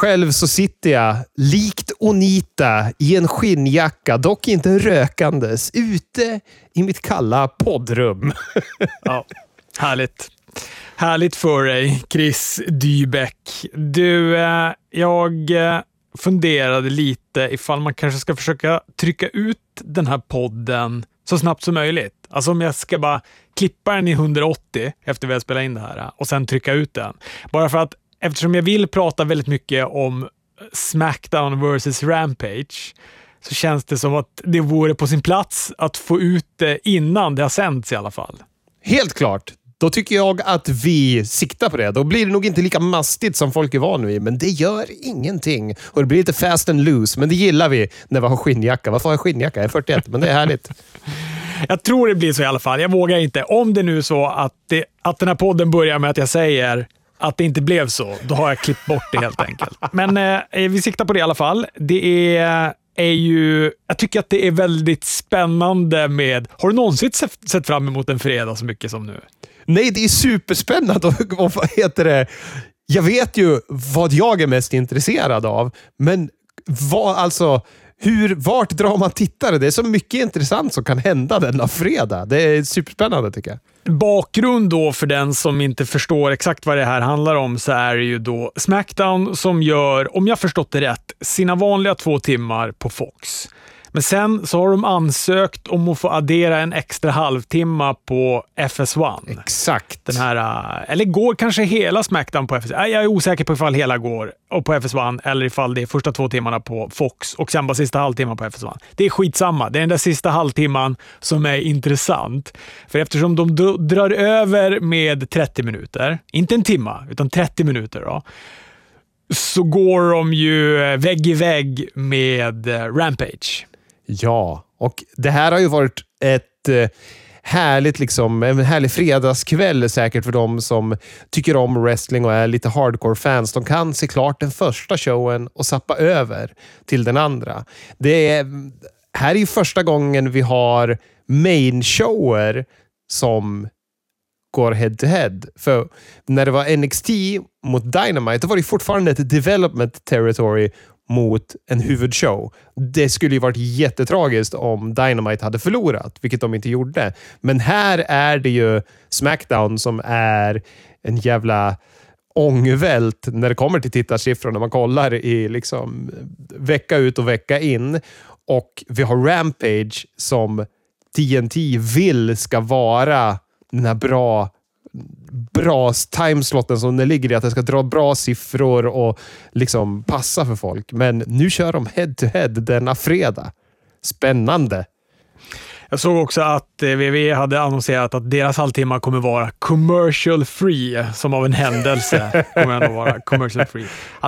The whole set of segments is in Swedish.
Själv så sitter jag, likt Onita, i en skinnjacka, dock inte rökandes, ute i mitt kalla poddrum. ja, härligt. Härligt för dig, Chris Dybeck. Du, eh, jag eh, funderade lite ifall man kanske ska försöka trycka ut den här podden så snabbt som möjligt. Alltså om jag ska bara klippa den i 180 efter vi har spelat in det här eh, och sen trycka ut den. Bara för att eftersom jag vill prata väldigt mycket om Smackdown vs Rampage så känns det som att det vore på sin plats att få ut det innan det har sänts i alla fall. Helt klart. Då tycker jag att vi siktar på det. Då blir det nog inte lika mastigt som folk är vana vid, men det gör ingenting. Och Det blir lite fast and loose, men det gillar vi när vi har skinnjacka. Varför har jag skinnjacka? Jag är 41, men det är härligt. Jag tror det blir så i alla fall. Jag vågar inte. Om det nu är så att, det, att den här podden börjar med att jag säger att det inte blev så, då har jag klippt bort det helt enkelt. Men eh, vi siktar på det i alla fall. Det är, är ju... Jag tycker att det är väldigt spännande med... Har du någonsin sett fram emot en fredag så mycket som nu? Nej, det är superspännande. Och, vad heter det? Jag vet ju vad jag är mest intresserad av, men vad, alltså, hur, vart drar man tittare? Det är så mycket intressant som kan hända denna fredag. Det är superspännande tycker jag. Bakgrund då för den som inte förstår exakt vad det här handlar om så är det ju då Smackdown som gör, om jag förstått det rätt, sina vanliga två timmar på Fox. Men sen så har de ansökt om att få addera en extra halvtimme på FS1. Exakt. Den här, äh, eller går kanske hela Smackdown på FS1? Jag är osäker på ifall hela går och på FS1 eller ifall det är första två timmarna på Fox och sen bara sista halvtimman på FS1. Det är skitsamma. Det är den där sista halvtimman som är intressant. För eftersom de drar över med 30 minuter, inte en timma, utan 30 minuter, då, så går de ju vägg i vägg med äh, Rampage. Ja, och det här har ju varit ett eh, härligt, liksom, en härlig fredagskväll säkert för de som tycker om wrestling och är lite hardcore-fans. De kan se klart den första showen och sappa över till den andra. Det är, här är ju första gången vi har main-shower som går head to head. För när det var NXT mot Dynamite, då var det fortfarande ett development territory mot en huvudshow. Det skulle ju varit jättetragiskt om Dynamite hade förlorat, vilket de inte gjorde. Men här är det ju Smackdown som är en jävla ångvält när det kommer till tittarsiffror när man kollar i liksom vecka ut och vecka in. Och vi har Rampage som TNT vill ska vara den här bra bra timeslotten som det ligger i. Att det ska dra bra siffror och liksom passa för folk. Men nu kör de head to head denna fredag. Spännande! Jag såg också att WWE eh, hade annonserat att deras halvtimme kommer vara commercial free, som av en händelse kommer den att vara commercial free.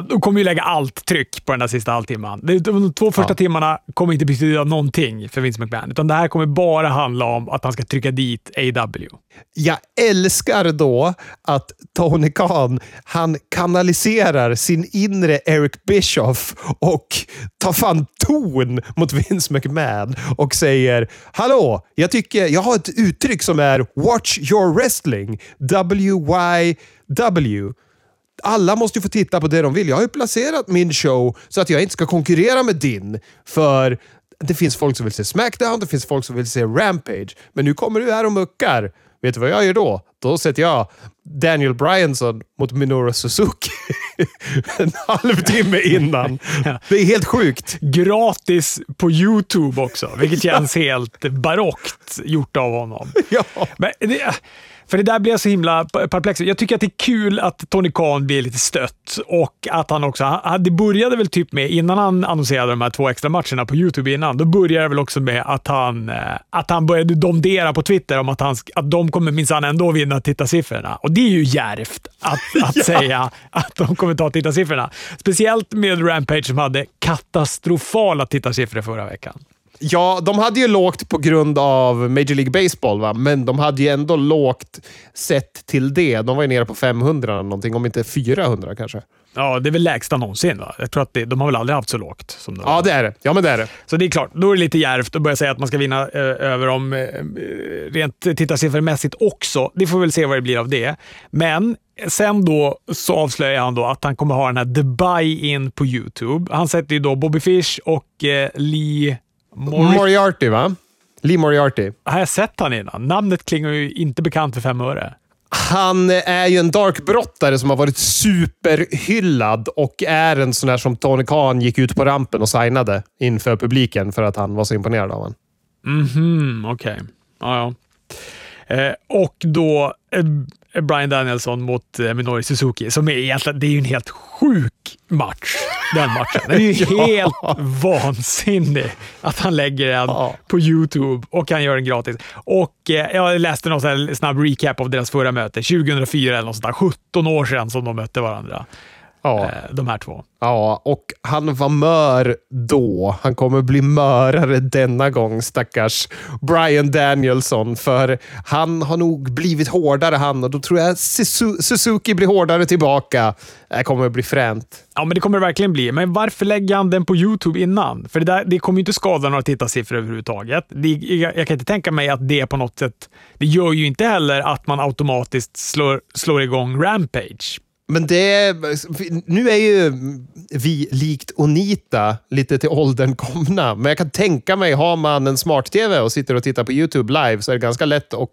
De kommer ju lägga allt tryck på den där sista halvtimman. De två första ja. timmarna kommer inte betyda någonting för Vince McMahon, utan det här kommer bara handla om att han ska trycka dit AW. Jag älskar då att Tony Khan, han kanaliserar sin inre Eric Bischoff och tar fan ton mot Vince McMahon och säger “Hallå, jag tycker jag har ett uttryck som är Watch your wrestling. WYW. Alla måste ju få titta på det de vill. Jag har ju placerat min show så att jag inte ska konkurrera med din. För det finns folk som vill se Smackdown, det finns folk som vill se Rampage. Men nu kommer du här och muckar. Vet du vad jag gör då? Då sätter jag Daniel Bryanson mot Minoru Suzuki en halvtimme innan. Det är helt sjukt. Gratis på YouTube också, vilket känns helt barockt gjort av honom. Ja. Men det, för det där blir så himla perplexigt. Jag tycker att det är kul att Tony Khan blir lite stött och att han också... det började väl typ med, innan han annonserade de här två extra matcherna på YouTube innan, då började det väl också med att han, eh, att han började domdera på Twitter om att, han, att de kommer minsann ändå vinna tittarsiffrorna. Och det är ju järvt att, att ja. säga att de kommer ta tittarsiffrorna. Speciellt med Rampage som hade katastrofala tittarsiffror förra veckan. Ja, de hade ju lågt på grund av Major League Baseball, va? men de hade ju ändå lågt sett till det. De var ju nere på 500 eller någonting, om inte 400 kanske. Ja, det är väl lägsta någonsin. Va? Jag tror att det, de har väl aldrig haft så lågt. Som de. Ja, det är det. Ja, men det är det. Så det är klart, då är det lite djärvt att börja säga att man ska vinna eh, över dem eh, rent tittarsiffremässigt också. Det får vi väl se vad det blir av det. Men sen då så avslöjar han då att han kommer ha den här The Buy-In på YouTube. Han sätter ju då Bobby Fish och eh, Lee Mor- Moriarty, va? Lee Moriarty. Har jag sett han innan? Namnet klingar ju inte bekant för fem öre. Han är ju en darkbrottare som har varit superhyllad och är en sån där som Tony Khan gick ut på rampen och signade inför publiken för att han var så imponerad av honom. Mhm, okej. Ja, ja. Eh, och då eh, Brian Danielson mot eh, Minori Suzuki, som är egentligen det är ju en helt sjuk match. Den matchen. Den är ju helt vansinnig att han lägger den Ja. på YouTube och han gör den gratis. Och eh, Jag läste någon snabb recap av deras förra möte, 2004 eller något sånt där. 17 år sedan som de mötte varandra, Ja. eh, de här två. Ja, och han var mör då. Han kommer bli mörare denna gång, stackars Brian Danielson. För han har nog blivit hårdare han och då tror jag Suzu- Suzuki blir hårdare tillbaka. Det kommer bli fränt. Ja, men det kommer det verkligen bli. Men varför lägger han den på YouTube innan? För det, där, det kommer ju inte skada några tittarsiffror överhuvudtaget. Det, jag, jag kan inte tänka mig att det på något sätt... Det gör ju inte heller att man automatiskt slår, slår igång Rampage. Men det... Nu är ju vi likt Onita lite till åldern komna. Men jag kan tänka mig, har man en smart-tv och sitter och tittar på YouTube live så är det ganska lätt att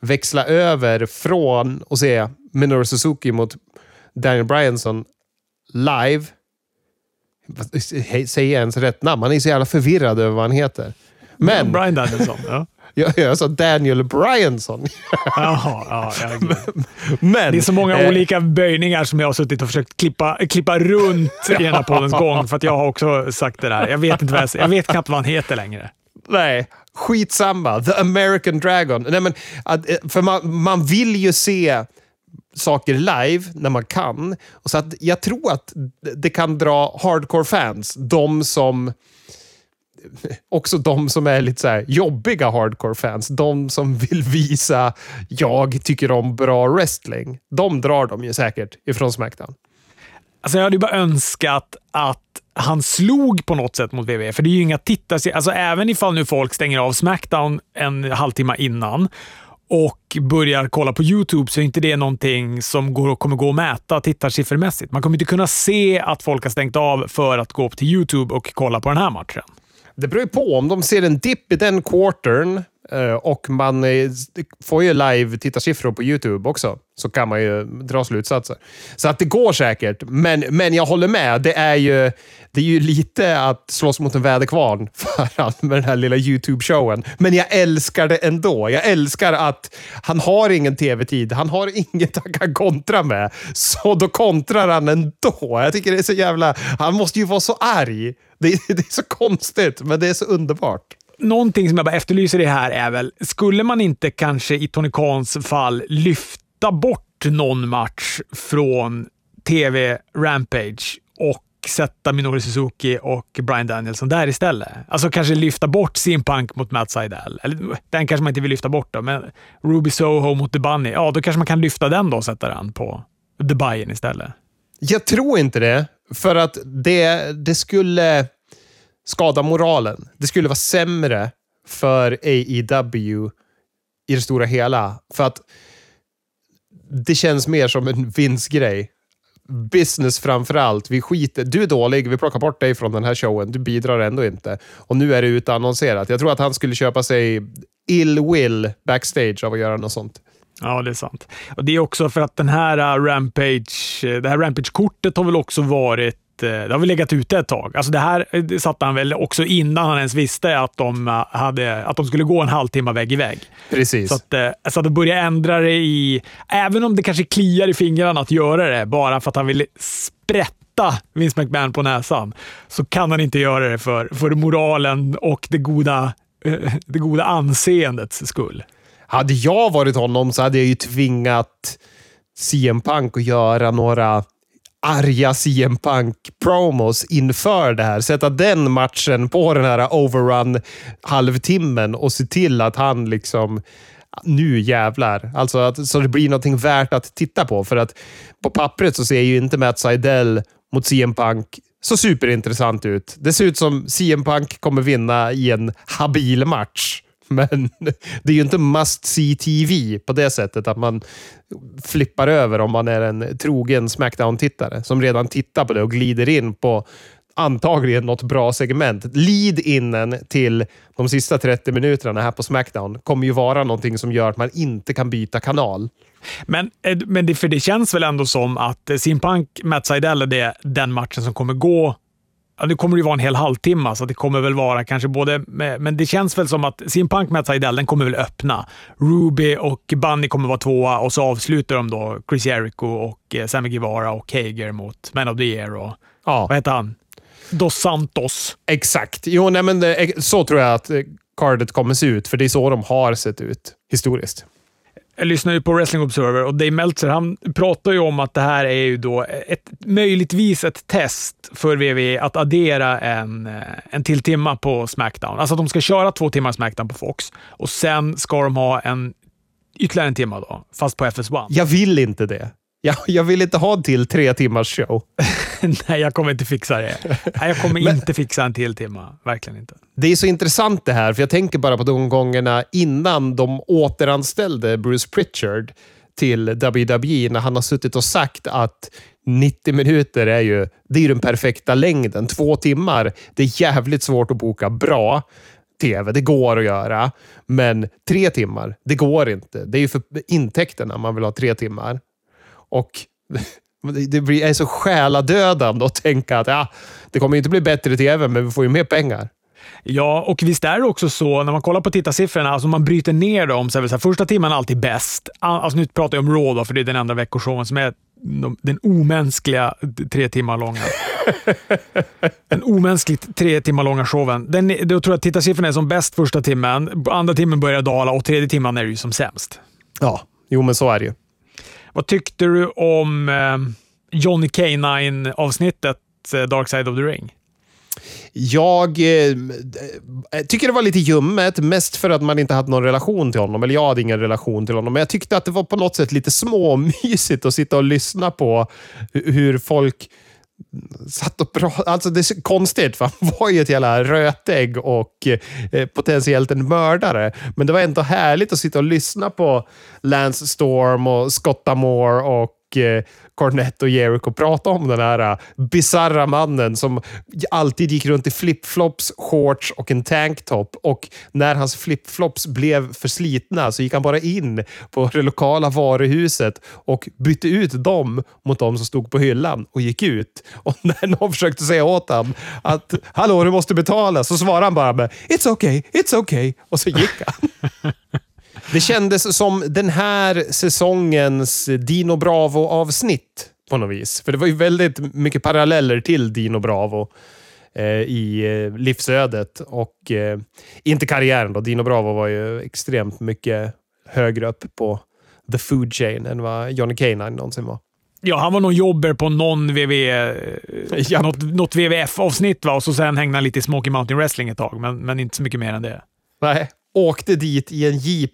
växla över från att se Minoru Suzuki mot Daniel Bryanson live. Säger jag ens rätt namn? Man är så jävla förvirrad över vad han heter. Men Brian Danielson. Ja. Jag, jag sa Daniel Bryanson. Jaha, ja, ja. Men, Det är så många eh, olika böjningar som jag har suttit och försökt klippa, klippa runt i den här poddens gång. För att jag har också sagt det där. Jag vet, inte vad jag, jag vet knappt vad han heter längre. Nej, skitsamma. The American Dragon. Nej, men, eh, för man, man vill ju se saker live när man kan. Och så att jag tror att det kan dra hardcore-fans. De som... Också de som är lite så här jobbiga hardcore-fans. De som vill visa jag tycker om bra wrestling. De drar de ju säkert ifrån Smackdown. Alltså jag hade ju bara önskat att han slog på något sätt mot WWE, för det är ju inga tittare. Alltså även ifall nu folk stänger av Smackdown en halvtimme innan och börjar kolla på YouTube så är inte det någonting som går, kommer gå att mäta tittarsiffermässigt. Man kommer inte kunna se att folk har stängt av för att gå upp till YouTube och kolla på den här matchen. Det beror ju på. Om de ser en dipp i den quartern Eh, och man eh, får ju live-tittarsiffror på YouTube också, så kan man ju dra slutsatser. Så att det går säkert, men, men jag håller med. Det är ju, det är ju lite att slåss mot en väderkvarn för han med den här lilla YouTube-showen. Men jag älskar det ändå. Jag älskar att han har ingen tv-tid. Han har inget han kan kontra med. Så då kontrar han ändå. Jag tycker det är så jävla... Han måste ju vara så arg. Det, det är så konstigt, men det är så underbart. Någonting som jag bara efterlyser i det här är väl, skulle man inte kanske i Tony Khans fall lyfta bort någon match från TV Rampage och sätta Minoru Suzuki och Brian Danielson där istället? Alltså kanske lyfta bort sin Punk mot Matt Seidel. Eller den kanske man inte vill lyfta bort då, men Ruby Soho mot The Bunny. Ja, då kanske man kan lyfta den då och sätta den på The Bayern istället. Jag tror inte det, för att det, det skulle skada moralen. Det skulle vara sämre för AEW i det stora hela. För att det känns mer som en vinstgrej. Business framför allt. Vi skiter. Du är dålig, vi plockar bort dig från den här showen. Du bidrar ändå inte. Och nu är det utannonserat. Jag tror att han skulle köpa sig ill will backstage av att göra något sånt. Ja, det är sant. Och Det är också för att den här äh, Rampage, det här Rampage-kortet har väl också varit det har väl legat ute ett tag. Alltså det här det satte han väl också innan han ens visste att de, uh, hade, att de skulle gå en halvtimme vägg i vägg. Precis. Så att, så att det börjar ändra det i... Även om det kanske kliar i fingrarna att göra det bara för att han vill sprätta Vince McMahon på näsan, så kan han inte göra det för, för moralen och det goda, det goda anseendets skull. Hade jag varit honom så hade jag ju tvingat CM Punk att göra några arga CM Punk-promos inför det här. Sätta den matchen på den här overrun halvtimmen och se till att han liksom nu jävlar. Alltså att, så det blir någonting värt att titta på. För att på pappret så ser ju inte Matt Seidel mot CM Punk så superintressant ut. Det ser ut som CM Punk kommer vinna i en habil match. Men det är ju inte must see TV på det sättet att man flippar över om man är en trogen Smackdown-tittare som redan tittar på det och glider in på antagligen något bra segment. Lead-innen till de sista 30 minuterna här på Smackdown kommer ju vara någonting som gör att man inte kan byta kanal. Men, eh, men det, för det känns väl ändå som att eh, Simpunk, Matt Seidel, är den matchen som kommer gå Ja, det kommer ju vara en hel halvtimme, så det kommer väl vara kanske både... Men det känns väl som att Simpunk Matt Seidel, den kommer väl öppna. Ruby och Bunny kommer vara tvåa och så avslutar de då Chris Jericho och eh, Sammy Guevara och Hager mot Man of the Year och... Ja. Vad heter han? Dos Santos. Exakt. Jo, nej, men det, så tror jag att cardet kommer se ut, för det är så de har sett ut historiskt. Jag lyssnar ju på Wrestling Observer och Dave Meltzer han pratar ju om att det här är ju då ett, möjligtvis ett test för WWE att addera en, eh, en till timma på Smackdown. Alltså att de ska köra två timmar Smackdown på Fox och sen ska de ha en ytterligare en timma då, fast på FS1. Jag vill inte det. Jag, jag vill inte ha en till tre timmars show. Nej, jag kommer inte fixa det. Nej, jag kommer Men, inte fixa en till timma. Verkligen inte. Det är så intressant det här, för jag tänker bara på de gångerna innan de återanställde Bruce Pritchard till WWE, när han har suttit och sagt att 90 minuter är ju, det är den perfekta längden. Två timmar, det är jävligt svårt att boka bra tv. Det går att göra, men tre timmar, det går inte. Det är ju för intäkterna man vill ha tre timmar. Och det blir, är så själadödande att tänka att ja, det kommer inte bli bättre tv, men vi får ju mer pengar. Ja, och visst är det också så när man kollar på tittarsiffrorna, alltså man bryter ner dem, så är så här, första timmen är alltid bäst. Alltså nu pratar jag om Raw då, för det är den enda veckoshowen som är den omänskliga tre timmar långa. den omänskligt tre timmar långa showen. Den, då tror jag att tittarsiffrorna är som bäst första timmen, andra timmen börjar dala och tredje timmen är det ju som sämst. Ja, jo men så är det ju. Vad tyckte du om eh, Johnny K9-avsnittet eh, Dark Side of the Ring? Jag eh, eh, tycker det var lite ljummet, mest för att man inte hade någon relation till honom. Eller jag hade ingen relation till honom. Men jag tyckte att det var på något sätt lite småmysigt att sitta och lyssna på hur folk satt och pratade. Alltså det är konstigt, för han var ju ett jävla rötägg och eh, potentiellt en mördare. Men det var ändå härligt att sitta och lyssna på Lance Storm och Scotta Moore och eh, Cornette och Jericho prata om den här äh, bizarra mannen som alltid gick runt i flipflops, shorts och en tanktop. Och när hans flipflops blev för slitna så gick han bara in på det lokala varuhuset och bytte ut dem mot de som stod på hyllan och gick ut. Och när någon försökte säga åt honom att “Hallå, du måste betala” så svarade han bara med “It's okay, it's okay” och så gick han. Det kändes som den här säsongens Dino Bravo-avsnitt på något vis. För det var ju väldigt mycket paralleller till Dino Bravo eh, i eh, livsödet och eh, inte karriären. Då. Dino Bravo var ju extremt mycket högre upp på the food chain än vad Johnny Canine någonsin var. Ja, han var någon jobber på någon VV, ja. något, något WWF-avsnitt va? och så sen hängde han lite i Smoky Mountain Wrestling ett tag, men, men inte så mycket mer än det. Nej, åkte dit i en jeep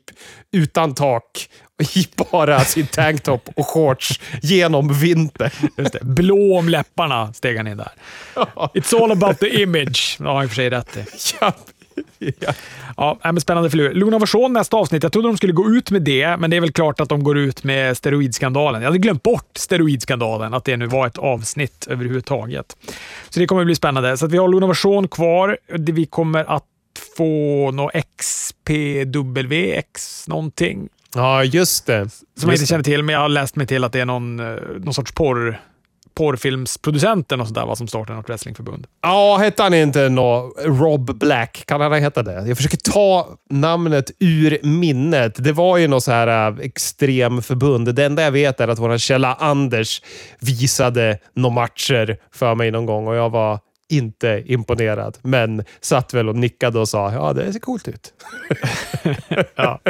utan tak i bara sin tanktop och shorts genom vintern. Just det. Blå om läpparna steg han in där. It's all about the image. Han i och för sig rätt i. Ja. Ja. ja, men spännande filur. Lugna version nästa avsnitt. Jag trodde de skulle gå ut med det, men det är väl klart att de går ut med steroidskandalen. Jag hade glömt bort steroidskandalen, att det nu var ett avsnitt överhuvudtaget. Så det kommer att bli spännande. Så vi har Lugna version kvar. Vi kommer att få något XPW, X någonting. Ja, just det. Som just jag inte känner till, men jag har läst mig till att det är någon, eh, någon sorts porr porrfilmsproducenten och sådär, som startar något wrestlingförbund. Ja, hette han inte nå Rob Black? Kan han heta det? Jag försöker ta namnet ur minnet. Det var ju något så här äh, extremförbund. Det enda jag vet är att vår källa Anders visade några matcher för mig någon gång och jag var inte imponerad, men satt väl och nickade och sa ja, det ser coolt ut. ja.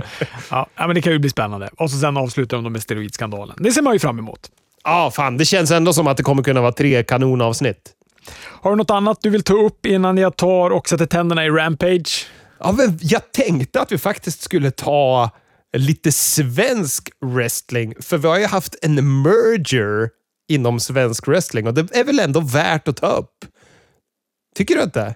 Ja, men det kan ju bli spännande. Och så sen avslutar de med steroidskandalen. Det ser man ju fram emot. Ja, fan. Det känns ändå som att det kommer kunna vara tre kanonavsnitt. Har du något annat du vill ta upp innan jag tar och sätter tänderna i Rampage? Ja, men jag tänkte att vi faktiskt skulle ta lite svensk wrestling, för vi har ju haft en merger inom svensk wrestling och det är väl ändå värt att ta upp. Tycker du inte?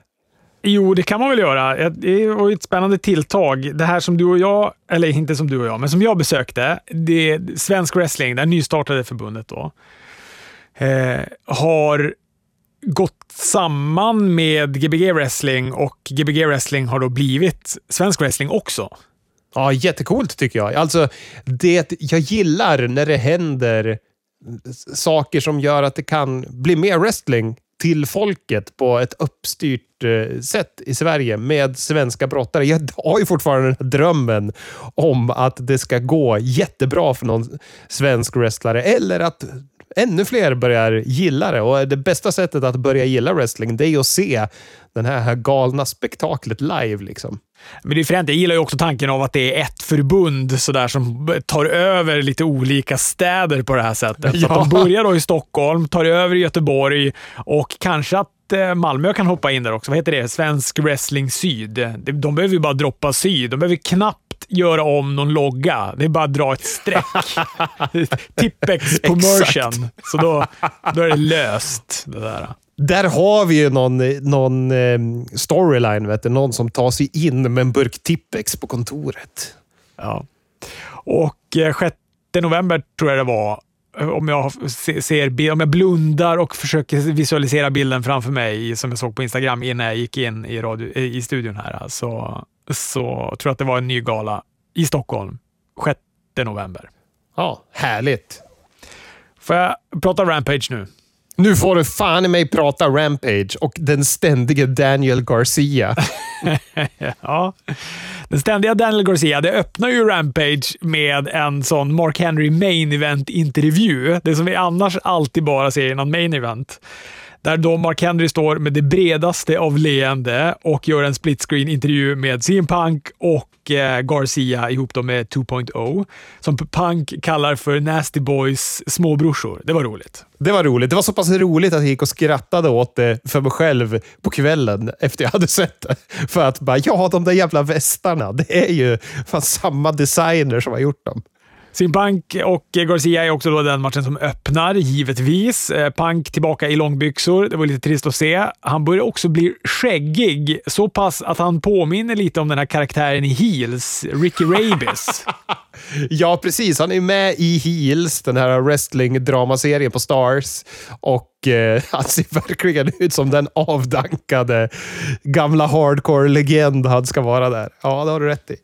Jo, det kan man väl göra. Det var ett spännande tilltag. Det här som du och jag, eller inte som du och jag, men som jag besökte, det är Svensk Wrestling, det nystartade förbundet då, eh, har gått samman med Gbg Wrestling och Gbg Wrestling har då blivit Svensk Wrestling också. Ja, jättecoolt tycker jag. Alltså, det, jag gillar när det händer saker som gör att det kan bli mer wrestling till folket på ett uppstyrt eh, sätt i Sverige med svenska brottare. Jag har ju fortfarande den här drömmen om att det ska gå jättebra för någon svensk wrestlare eller att ännu fler börjar gilla det. Och det bästa sättet att börja gilla wrestling, det är att se den här galna spektaklet live. Liksom. Men det är fränt. Jag gillar ju också tanken av att det är ett förbund sådär, som tar över lite olika städer på det här sättet. Ja. att de börjar då i Stockholm, tar över i Göteborg och kanske att eh, Malmö kan hoppa in där också. Vad heter det? Svensk Wrestling Syd. De behöver ju bara droppa syd. De behöver knappt göra om någon logga. Det är bara att dra ett streck. Tippex Commercian. Så då, då är det löst. Det där. Där har vi ju någon, någon eh, storyline. Vet du? Någon som tar sig in med en burk Tippex på kontoret. Ja. Och eh, 6 november tror jag det var, om jag, ser, om jag blundar och försöker visualisera bilden framför mig, som jag såg på Instagram innan jag gick in i, radio, i studion här, så, så tror jag att det var en ny gala i Stockholm 6 november. Ja, härligt. Får jag prata Rampage nu? Nu får du fan i mig prata Rampage och den ständige Daniel Garcia. ja, den ständiga Daniel Garcia. Det öppnar ju Rampage med en sån Mark Henry main event-intervju. Det som vi annars alltid bara ser i någon main event. Där då Mark Henry står med det bredaste av leende och gör en split screen intervju med CM Punk och eh, Garcia ihop då med 2.0 som Punk kallar för Nasty Boys småbrorsor. Det var roligt. Det var roligt. Det var så pass roligt att jag gick och skrattade åt det för mig själv på kvällen efter jag hade sett det. För att bara, ja, de där jävla västarna. Det är ju fan samma designer som har gjort dem. Sin Punk och Garcia är också då den matchen som öppnar, givetvis. Eh, Punk tillbaka i långbyxor. Det var lite trist att se. Han börjar också bli skäggig, så pass att han påminner lite om den här karaktären i Heels, Ricky Rabis. ja, precis. Han är med i Heels, den här wrestling-dramaserien på Stars. Och eh, han ser verkligen ut som den avdankade gamla hardcore-legend han ska vara där. Ja, det har du rätt i.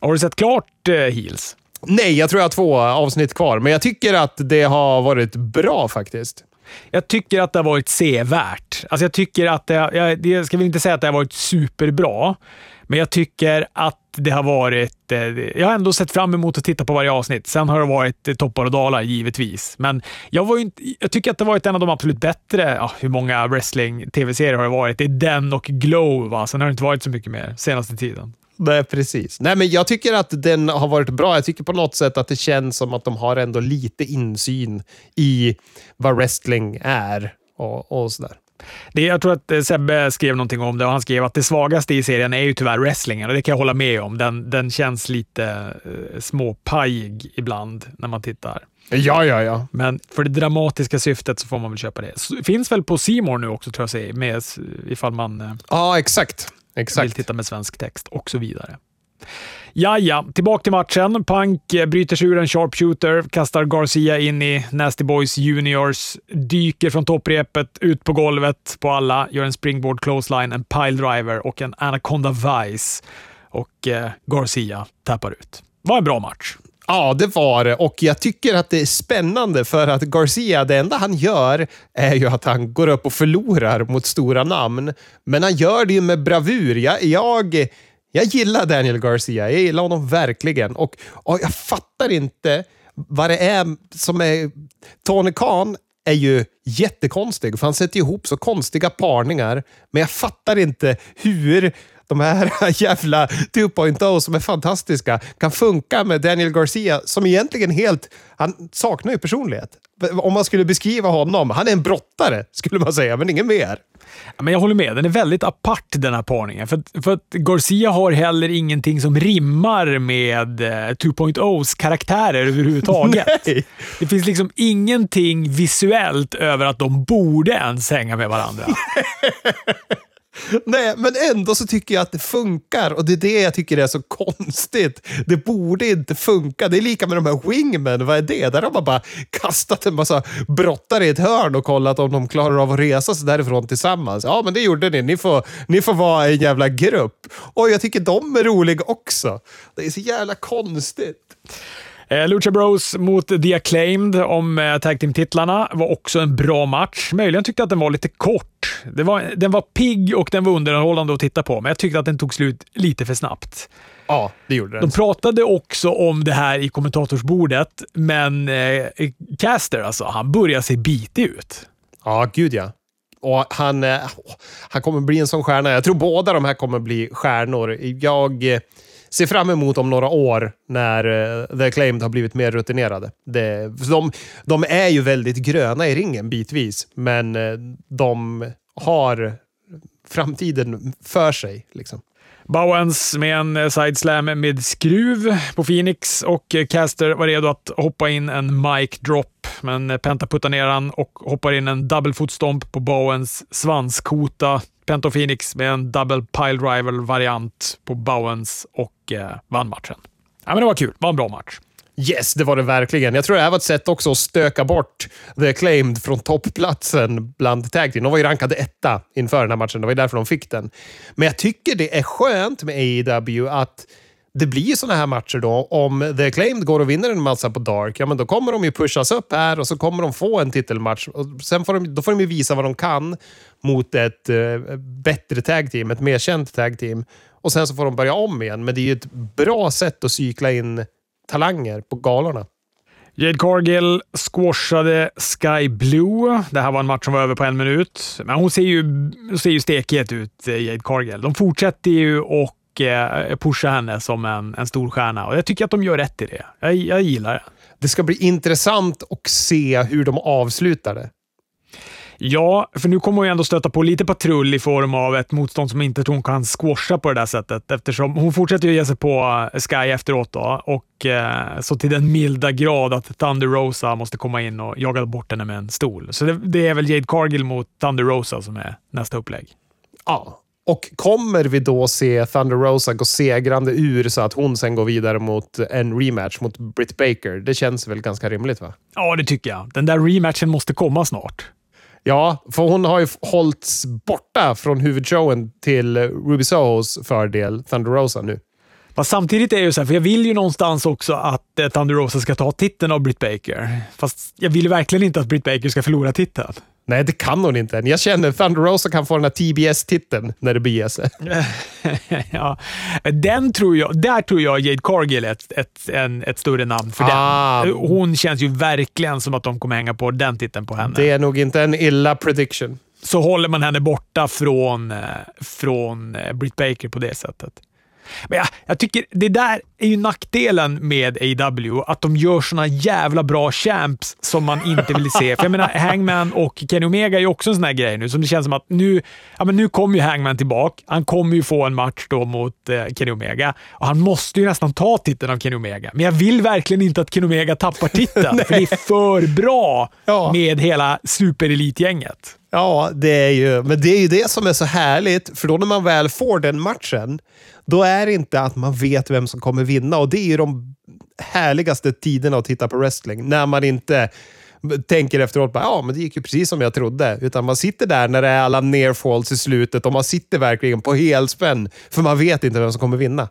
Har du sett klart eh, Heels? Nej, jag tror jag har två avsnitt kvar, men jag tycker att det har varit bra faktiskt. Jag tycker att det har varit sevärt. Alltså jag tycker att det, jag, jag ska väl inte säga att det har varit superbra, men jag tycker att det har varit... Eh, jag har ändå sett fram emot att titta på varje avsnitt. Sen har det varit eh, toppar och dalar, givetvis. Men jag, var inte, jag tycker att det har varit en av de absolut bättre... Ja, hur många wrestling-tv-serier har det varit? Det är den och Glow, va? Sen har det inte varit så mycket mer senaste tiden. Nej, precis. Nej, men jag tycker att den har varit bra. Jag tycker på något sätt att det känns som att de har ändå lite insyn i vad wrestling är och, och sådär. Det, jag tror att eh, Sebbe skrev någonting om det och han skrev att det svagaste i serien är ju tyvärr wrestlingen och det kan jag hålla med om. Den, den känns lite eh, småpajig ibland när man tittar. Ja, ja, ja. Men för det dramatiska syftet så får man väl köpa det. Finns väl på Simor nu också tror jag, med, ifall man eh, ja, exakt. Exakt. vill titta med svensk text och så vidare. Ja, ja, tillbaka till matchen. Punk bryter sig ur en sharpshooter, kastar Garcia in i Nasty Boys Juniors, dyker från topprepet ut på golvet på alla, gör en springboard clothesline, en piledriver och en anaconda vice. Och eh, Garcia tappar ut. Var en bra match. Ja, det var det. Och jag tycker att det är spännande för att Garcia, det enda han gör är ju att han går upp och förlorar mot stora namn. Men han gör det ju med bravur. Jag, jag, jag gillar Daniel Garcia. Jag gillar honom verkligen. Och, och jag fattar inte vad det är som är... Tony Khan är ju jättekonstig, för han sätter ihop så konstiga parningar. Men jag fattar inte hur de här jävla 2.0 som är fantastiska kan funka med Daniel Garcia som egentligen helt... Han saknar ju personlighet. Om man skulle beskriva honom, han är en brottare skulle man säga, men ingen mer. Men jag håller med, den är väldigt apart den här parningen. För, för att Garcia har heller ingenting som rimmar med 2.0s karaktärer överhuvudtaget. Nej. Det finns liksom ingenting visuellt över att de borde ens hänga med varandra. Nej, men ändå så tycker jag att det funkar och det är det jag tycker är så konstigt. Det borde inte funka. Det är lika med de här wingmen. Vad är det? Där har man bara kastat en massa brottare i ett hörn och kollat om de klarar av att resa sig därifrån tillsammans. Ja, men det gjorde ni. Ni får, ni får vara en jävla grupp. Och jag tycker de är roliga också. Det är så jävla konstigt. Eh, Lucha Bros mot The Acclaimed om eh, Tag Team-titlarna var också en bra match. Möjligen tyckte jag att den var lite kort. Var, den var pigg och den var underhållande att titta på, men jag tyckte att den tog slut lite för snabbt. Ja, det gjorde den. De pratade också om det här i kommentatorsbordet, men eh, Caster alltså, han börjar se bitig ut. Ja, gud ja. Och han, eh, han kommer bli en sån stjärna. Jag tror båda de här kommer bli stjärnor. Jag eh, ser fram emot om några år när eh, The Acclaimed har blivit mer rutinerade. Det, de, de är ju väldigt gröna i ringen bitvis, men eh, de har framtiden för sig. Liksom. Bowens med en eh, sideslam med skruv på Phoenix och eh, Caster var redo att hoppa in en mic drop, men eh, Penta puttar ner han och hoppar in en double foot stomp på Bowens svanskota. Pento Phoenix med en double pile driver-variant på Bowens och eh, vann matchen. Ja, men det var kul. Det var en bra match. Yes, det var det verkligen. Jag tror det här var ett sätt också att stöka bort The Acclaimed från toppplatsen bland tag team. De var ju rankade etta inför den här matchen. Det var ju därför de fick den. Men jag tycker det är skönt med AEW att det blir ju sådana här matcher då. Om The Acclaimed går och vinner en massa på Dark, ja men då kommer de ju pushas upp här och så kommer de få en titelmatch. Och sen får de, då får de ju visa vad de kan mot ett eh, bättre tag team, ett mer känt tag team. Och sen så får de börja om igen. Men det är ju ett bra sätt att cykla in talanger på galorna. Jade Cargill squashade Sky Blue. Det här var en match som var över på en minut. Men hon ser ju, ser ju stekhet ut, eh, Jade Cargill. De fortsätter ju och eh, pusha henne som en, en stor stjärna och jag tycker att de gör rätt i det. Jag, jag gillar det. Det ska bli intressant att se hur de avslutar det. Ja, för nu kommer hon ändå stöta på lite patrull i form av ett motstånd som inte tror hon kan squasha på det där sättet. Eftersom hon fortsätter ju ge sig på Sky efteråt då, och eh, så till den milda grad att Thunder Rosa måste komma in och jaga bort henne med en stol. Så det, det är väl Jade Cargill mot Thunder Rosa som är nästa upplägg. Ja, och kommer vi då se Thunder Rosa gå segrande ur så att hon sen går vidare mot en rematch mot Britt Baker? Det känns väl ganska rimligt va? Ja, det tycker jag. Den där rematchen måste komma snart. Ja, för hon har ju hållits borta från huvudshowen till Ruby Sohos fördel, Thunder Rosa nu. Fast samtidigt är det ju så här, för jag vill ju någonstans också att eh, Thunder Rosa ska ta titeln av Britt Baker. Fast jag vill ju verkligen inte att Britt Baker ska förlora titeln. Nej, det kan hon inte. Jag känner att Thunder Rosa kan få den här TBS-titeln när det beger sig. ja, den tror jag, där tror jag Jade Cargill är ett, ett, en, ett större namn för Ah. den. Hon känns ju verkligen som att de kommer hänga på den titeln på henne. Det är nog inte en illa prediction. Så håller man henne borta från, eh, från eh, Britt Baker på det sättet. Men jag, jag tycker det där är ju nackdelen med AW, att de gör såna jävla bra champs som man inte vill se. För jag menar, Hangman och Kenny Omega är ju också en sån här grej nu, som det känns som att nu, ja, men nu kommer ju Hangman tillbaka. Han kommer ju få en match då mot eh, Kenny Omega och han måste ju nästan ta titeln av Kenny Omega. Men jag vill verkligen inte att Kenny Omega tappar titeln, för det är för bra Ja. med hela superelitgänget. Ja, det är ju, men det är ju det som är så härligt. För då när man väl får den matchen, då är det inte att man vet vem som kommer vinna. Och det är ju de härligaste tiderna att titta på wrestling. När man inte tänker efteråt, bara, ja men det gick ju precis som jag trodde. Utan man sitter där när det är alla nearfalls i slutet och man sitter verkligen på helspänn. För man vet inte vem som kommer vinna.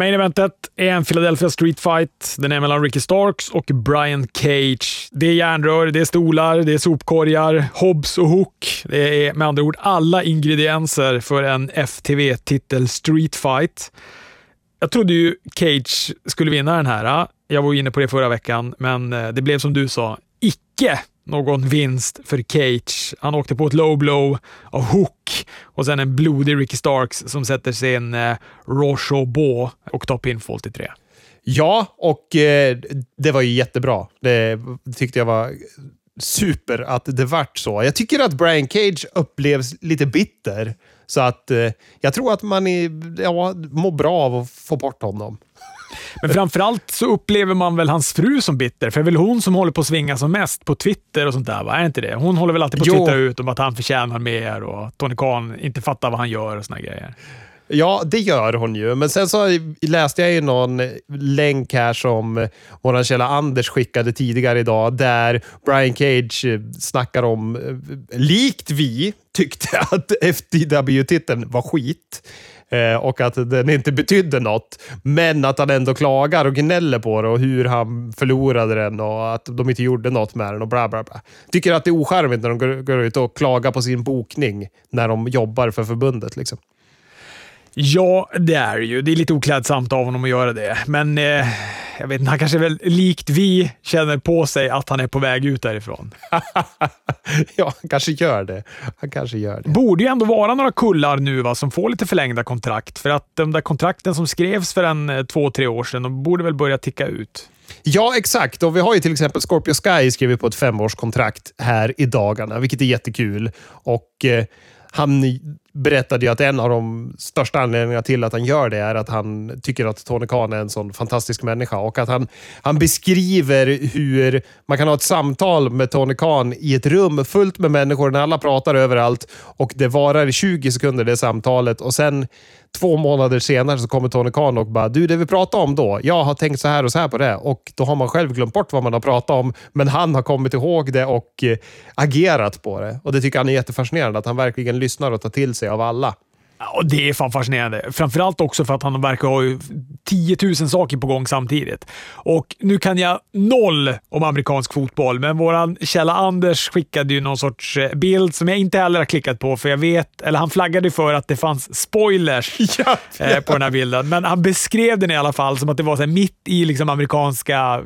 Main eventet är en Philadelphia Street Fight. Den är mellan Ricky Starks och Brian Cage. Det är järnrör, det är stolar, det är sopkorgar, Hobbs och Hook. Det är med andra ord alla ingredienser för en FTV-titel Street Fight. Jag trodde ju Cage skulle vinna den här. Jag var inne på det förra veckan, men eh, det blev som du sa, icke någon vinst för Cage. Han åkte på ett low blow av Hook och sen en blodig Ricky Starks som sätter sin eh, Rochobot och tar pinfall till tre. Ja, och eh, det var ju jättebra. Det tyckte jag var super att det vart så. Jag tycker att Brian Cage upplevs lite bitter. Så att eh, jag tror att man är, ja, mår bra av att få bort honom. Men framförallt så upplever man väl hans fru som bitter, för det är väl hon som håller på att svinga som mest på Twitter och sånt där, va? Är det inte det? Hon håller väl alltid på att twittra ut om att han förtjänar mer och Tony Khan inte fattar vad han gör och såna grejer. Ja, det gör hon ju. Men sen så läste jag ju någon länk här som vår källa Anders skickade tidigare idag, där Brian Cage eh, snackar om, eh, likt vi, tyckte att FTW-titeln var skit. Eh, och att den inte betydde något. Men att han ändå klagar och gnäller på det och hur han förlorade den och att de inte gjorde något med den och bla bla bla. Tycker att det är ocharmigt när de går, går ut och klagar på sin bokning när de jobbar för förbundet. Liksom. Ja, det är ju. Det är lite oklädsamt av honom att göra det, men eh, jag vet inte, han kanske väl likt vi känner på sig att han är på väg ut därifrån. ja, han kanske gör det. Han kanske gör det. borde ju ändå vara några kullar nu va, som får lite förlängda kontrakt, för att de där kontrakten som skrevs för en eh, två, tre år sedan, de borde väl börja ticka ut. Ja, exakt. Och vi har ju till exempel Scorpio Sky skrivit på ett femårskontrakt här i dagarna, vilket är jättekul. Och eh, han berättade ju att en av de största anledningarna till att han gör det är att han tycker att Tony Khan är en sån fantastisk människa och att han, han beskriver hur man kan ha ett samtal med Tony Khan i ett rum fullt med människor när alla pratar överallt och det varar i 20 sekunder det samtalet och sen två månader senare så kommer Tony Khan och bara “Du, det vi pratade om då, jag har tänkt så här och så här på det” och då har man själv glömt bort vad man har pratat om, men han har kommit ihåg det och eh, agerat på det. Och Det tycker han är jättefascinerande, att han verkligen lyssnar och tar till sig av alla. Ja, det är fan fascinerande. Framförallt också för att han verkar ha 10 000 saker på gång samtidigt. Och nu kan jag noll om amerikansk fotboll, men vår källa Anders skickade ju någon sorts eh, bild som jag inte heller har klickat på, för jag vet, eller han flaggade för att det fanns spoilers ja, ja. Eh, på den här bilden. Men han beskrev den i alla fall som att det var så mitt i liksom amerikanska,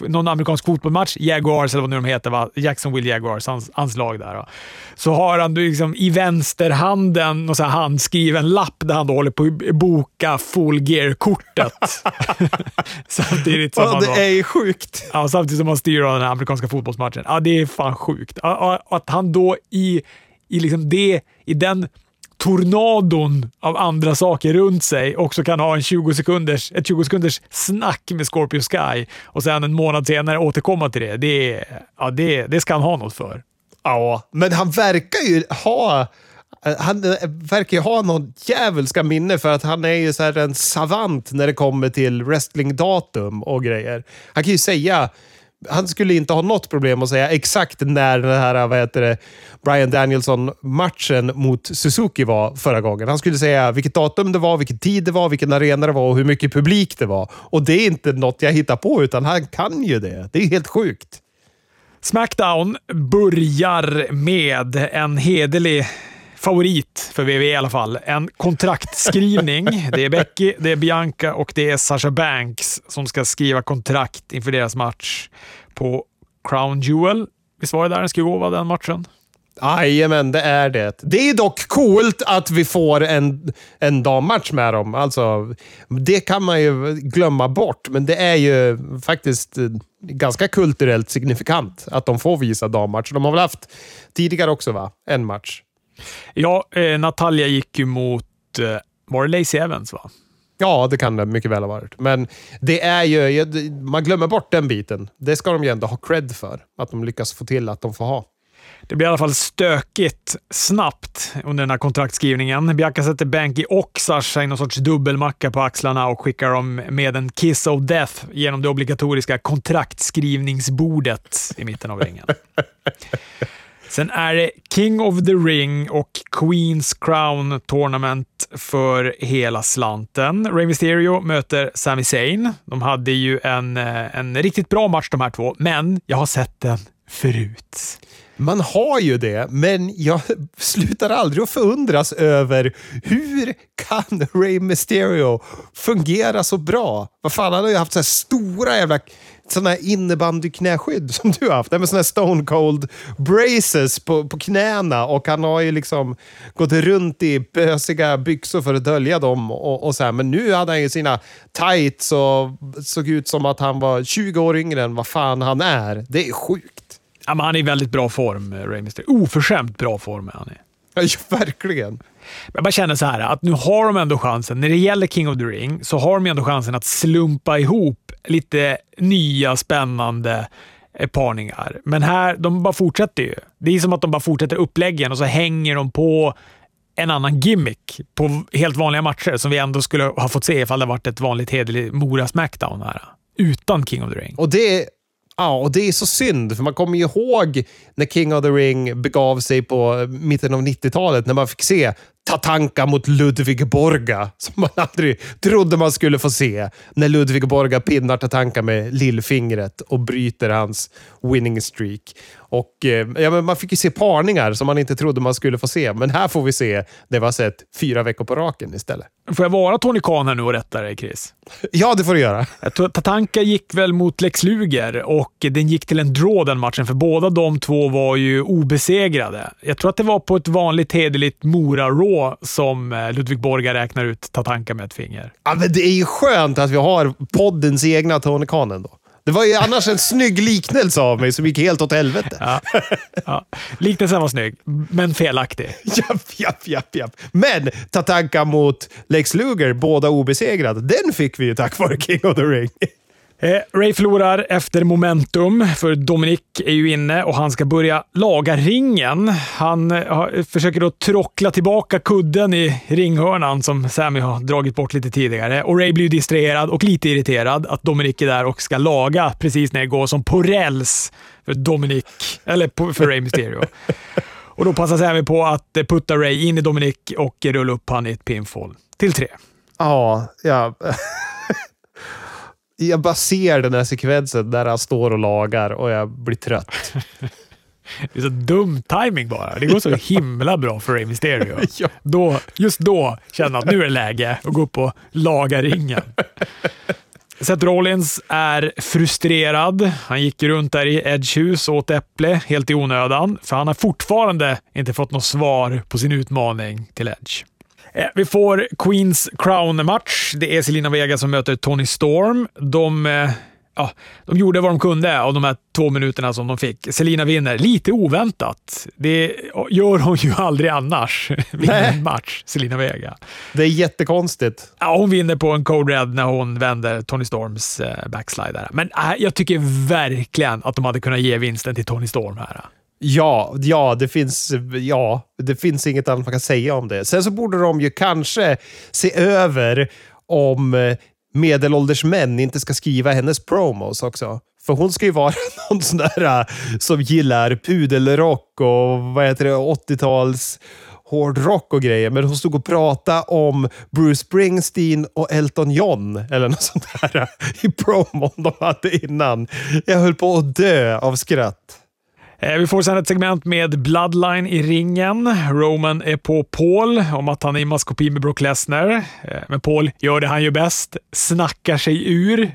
någon amerikansk fotbollsmatch, Jaguars eller vad nu de heter, va? Jacksonville Jaguars, hans, hans lag där. Då. Så har han liksom i vänsterhanden någon handskriven lapp där han då håller på att boka full gear-kortet. samtidigt som ja, det då, är sjukt. Ja, samtidigt som han styr den här amerikanska fotbollsmatchen. Ja, det är fan sjukt. Att han då i, i, liksom det, i den tornadon av andra saker runt sig också kan ha en 20 sekunders, ett 20 sekunders snack med Scorpio Sky och sen en månad senare återkomma till det. Det, ja, det, det ska han ha något för. Ja, men han verkar ju ha Eh, han eh, verkar ju ha någon djävulska minne för att han är ju så här en savant när det kommer till wrestlingdatum och grejer. Han kan ju säga han skulle inte ha något problem att säga exakt när den här vad heter det, Brian Danielson-matchen mot Suzuki var förra gången. Han skulle säga vilket datum det var, vilken tid det var, vilken arena det var och hur mycket publik det var. Och det är inte något jag hittar på, utan han kan ju det. Det är helt sjukt. Smackdown börjar med en hederlig favorit för WWE i alla fall. En kontraktskrivning. Det är Becky, det är Bianca och det är Sasha Banks som ska skriva kontrakt inför deras match på Crown Jewel. Visst var det där den skulle gå, den matchen? Jajamän, det är det. Det är dock coolt att vi får en, en dammatch med dem. Alltså, det kan man ju glömma bort, men det är ju faktiskt ganska kulturellt signifikant att de får visa dammatch. De har väl haft tidigare också, va? En match. Ja, eh, Natalia gick ju mot, eh, var det Lacey Evans va? Ja, det kan det mycket väl ha varit. Men det är ju, man glömmer bort den biten. Det ska de ju ändå ha cred för. Att de lyckas få till att de får ha. Det blir i alla fall stökigt snabbt under den här kontraktskrivningen. Bianca sätter Banky och Sasha i någon sorts dubbelmacka på axlarna och skickar dem med en kiss of death genom det obligatoriska kontraktskrivningsbordet i mitten av ringen. Sen är det King of the Ring och Queens Crown Tournament för hela slanten. Rey Mysterio möter Sami Zayn. De hade ju en, eh, en riktigt bra match de här två, men jag har sett den förut. Man har ju det, men jag slutar aldrig att förundras över hur kan Rey Mysterio fungera så bra? Vad fan, han har ju haft så här stora jävla sådana här innebandyknäskydd som du har haft. Nej, men sådana här stone cold braces på, på knäna och han har ju liksom gått runt i bösiga byxor för att dölja dem. Och, och så här. Men nu hade han ju sina tights och såg ut som att han var 20 år yngre än vad fan han är. Det är sjukt. Ja, men han är i väldigt bra form, Rey Mysterio. Oförskämt bra form är han i. Ja, verkligen. Jag bara känner så här, att nu har de ändå chansen. När det gäller King of the Ring så har de ändå chansen att slumpa ihop lite nya spännande eh, parningar. Men här, de bara fortsätter ju. Det är som att de bara fortsätter uppläggen och så hänger de på en annan gimmick på helt vanliga matcher som vi ändå skulle ha fått se ifall det varit ett vanligt hederligt Mora Smackdown här. Utan King of the Ring. Och det Ja, och det är så synd, för man kommer ju ihåg när King of the Ring begav sig på mitten av 90-talet, när man fick se Tatanka mot Ludvig Borga, som man aldrig trodde man skulle få se. När Ludvig Borga pinnar Tatanka med lillfingret och bryter hans winning streak. Och, eh, ja, men man fick ju se parningar som man inte trodde man skulle få se, men här får vi se det vi har sett fyra veckor på raken istället. Får jag vara Tony Khan här nu och rätta dig, Chris? Ja, det får du göra. Tatanka gick väl mot Lex Luger och den gick till en draw den matchen, för båda de två var ju obesegrade. Jag tror att det var på ett vanligt hederligt Mora-raw som eh, Ludvig Borga räknar ut Tatanka med ett finger. Ja, men det är ju skönt att vi har poddens egna Tony Khan ändå. Det var ju annars en snygg liknelse av mig som gick helt åt helvete. Ja, ja. Liknelsen var snygg, men felaktig. Japp, japp, japp, japp. Men Tatanka mot Lex Luger, båda obesegrade, den fick vi ju tack vare King of the Ring. Eh, Ray förlorar efter momentum, för Dominic är ju inne och han ska börja laga ringen. Han eh, försöker då trockla tillbaka kudden i ringhörnan som Sammy har dragit bort lite tidigare. Och Ray blir distraherad och lite irriterad att Dominic är där och ska laga precis när det går som på räls för Dominic, eller för Ray Mysterio. och då passar Sammy på att putta Ray in i Dominic och rulla upp han i ett pinfall. Till tre. Ja, ja jag bara ser den här sekvensen där han står och lagar och jag blir trött. Det är så dum timing bara. Det går så himla bra för Rey Mysterio. ja. då, just då känner han att nu är det läge att gå upp och laga ringen. Seth Rollins är frustrerad. Han gick runt där i Edge hus och åt äpple helt i onödan, för han har fortfarande inte fått något svar på sin utmaning till Edge. Eh, vi får Queens Crown-match. Det är Selina Vega som möter Tony Storm. De, eh, ja, de gjorde vad de kunde av de här två minuterna som de fick. Selina vinner, lite oväntat. Det gör hon ju aldrig annars. Vinner en match, Selina Vega. Det är jättekonstigt. Ja, hon vinner på en code red när hon vänder Tony Storms eh, backslide. Men äh, jag tycker verkligen att de hade kunnat ge vinsten till Tony Storm här. Ja, ja, det finns, ja, det finns inget annat man kan säga om det. Sen så borde de ju kanske se över om eh, medelålders män inte ska skriva hennes promos också. För hon ska ju vara någon sån där eh, som gillar pudelrock och vad heter det, 80-tals hårdrock och grejer. Men hon stod och pratade om Bruce Springsteen och Elton John eller något sånt där eh, i promon de hade innan. Jag höll på att dö av skratt. Eh, vi får sedan ett segment med Bloodline i ringen. Roman är på Paul om att han är i maskopi med Brock Lesnar. Eh, men Paul gör det han gör bäst, snackar sig ur.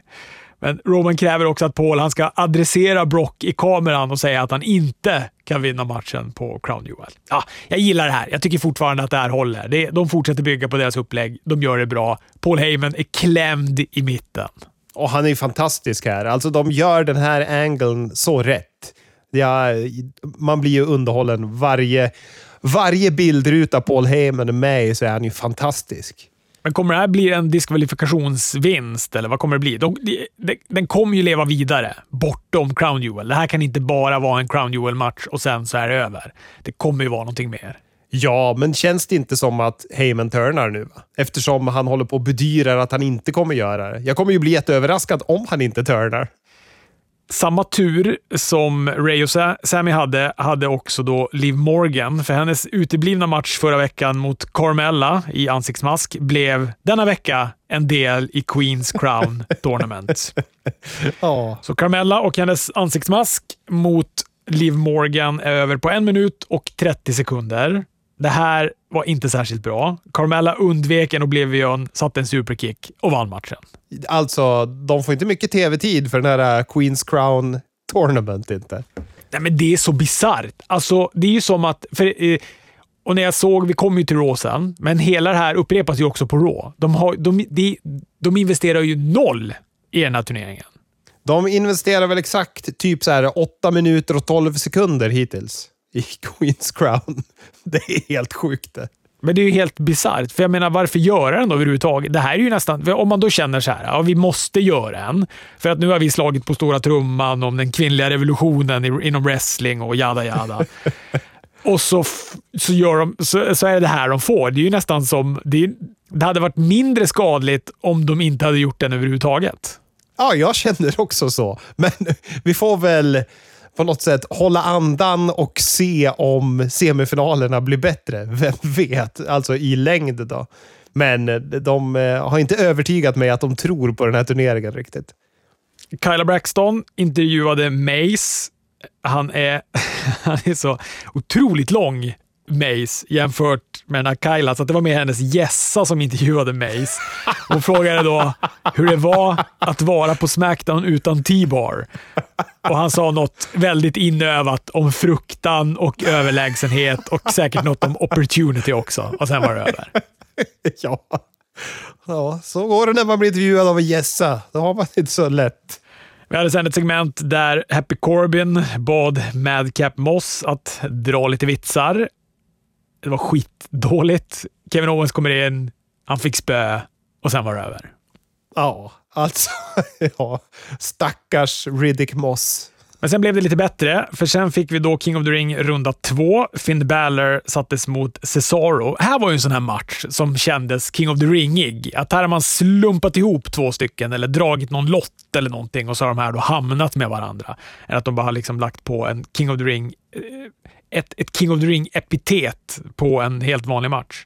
Men Roman kräver också att Paul han ska adressera Brock i kameran och säga att han inte kan vinna matchen på Crown Jewel. Ja, jag gillar det här. Jag tycker fortfarande att det här håller. De fortsätter bygga på deras upplägg. De gör det bra. Paul Heyman är klämd i mitten. Och han är fantastisk här. Alltså, de gör den här angeln så rätt ja, man blir ju underhållen. Varje, varje bildruta Paul Heyman är med i så är han ju fantastisk. Men kommer det här bli en diskvalifikationsvinst, eller vad kommer det bli? De, de, den kommer ju leva vidare bortom Crown Jewel. Det här kan inte bara vara en Crown Jewel-match och sen så är det över. Det kommer ju vara någonting mer. Ja, men känns det inte som att Heyman turnar nu? Va? Eftersom han håller på och bedyrar att han inte kommer göra det. Jag kommer ju bli jätteöverraskad om han inte turnar. Samma tur som Ray och Sammy hade, hade också då Liv Morgan. För hennes uteblivna match förra veckan mot Carmella i ansiktsmask blev denna vecka en del i Queens Crown Tournament. oh. Så Carmella och hennes ansiktsmask mot Liv Morgan är över på en minut och 30 sekunder. Det här var inte särskilt bra. Carmella undvek en Oblivion, satte en superkick och vann matchen. Alltså, de får inte mycket tv-tid för den här Queens Crown Tournament inte. Nej, men det är så bisarrt. Alltså, det är ju som att... För, eh, och när jag såg, vi kommer ju till Raw sen, men hela det här upprepas ju också på Raw. De, har, de, de, de investerar ju noll i den här turneringen. De investerar väl exakt typ så här 8 minuter och 12 sekunder hittills i Queens Crown. Det är helt sjukt det. Men det är ju helt bisarrt. För jag menar, varför göra den då överhuvudtaget? Det här är ju nästan... Om man då känner så här, ja, vi måste göra en. För att nu har vi slagit på stora trumman om den kvinnliga revolutionen inom wrestling och jada jada. och så, så, gör de, så, så, är det det här de får. Det är ju nästan som... Det, det hade varit mindre skadligt om de inte hade gjort den överhuvudtaget. Ja, jag känner också så. Men vi får väl på något sätt hålla andan och se om semifinalerna blir bättre. Vem vet? Alltså i längd då. Men eh, de eh, har inte övertygat mig att de tror på den här turneringen riktigt. Kyla Braxton intervjuade Mace. Han är, han är så otroligt lång. Mace jämfört med den här Kyla, så det var mer hennes gässa som intervjuade Mace. Hon frågade då hur det var att vara på Smackdown utan T-bar. Och han sa något väldigt inövat om fruktan och överlägsenhet och säkert något om opportunity också. Och sen var det över. ja. ja, så går det när man blir intervjuad av en gässa. Då har man inte så lätt. Vi hade sen ett segment där Happy Corbin bad Madcap Moss att dra lite vitsar det var skitdåligt. Kevin Owens kommer in, han fick spö och sen var det över. Ja, alltså. ja. Stackars Riddick Moss. Men sen blev det lite bättre, för sen fick vi då King of the Ring runda två. Finn Balor sattes mot Cesaro. Här var ju en sån här match som kändes King of the Ring-ig. Att här har man slumpat ihop två stycken eller dragit någon lott eller någonting och så har de här då hamnat med varandra. Eller att de bara har liksom lagt på en King of the Ring eh, ett, ett King of the Ring-epitet på en helt vanlig match.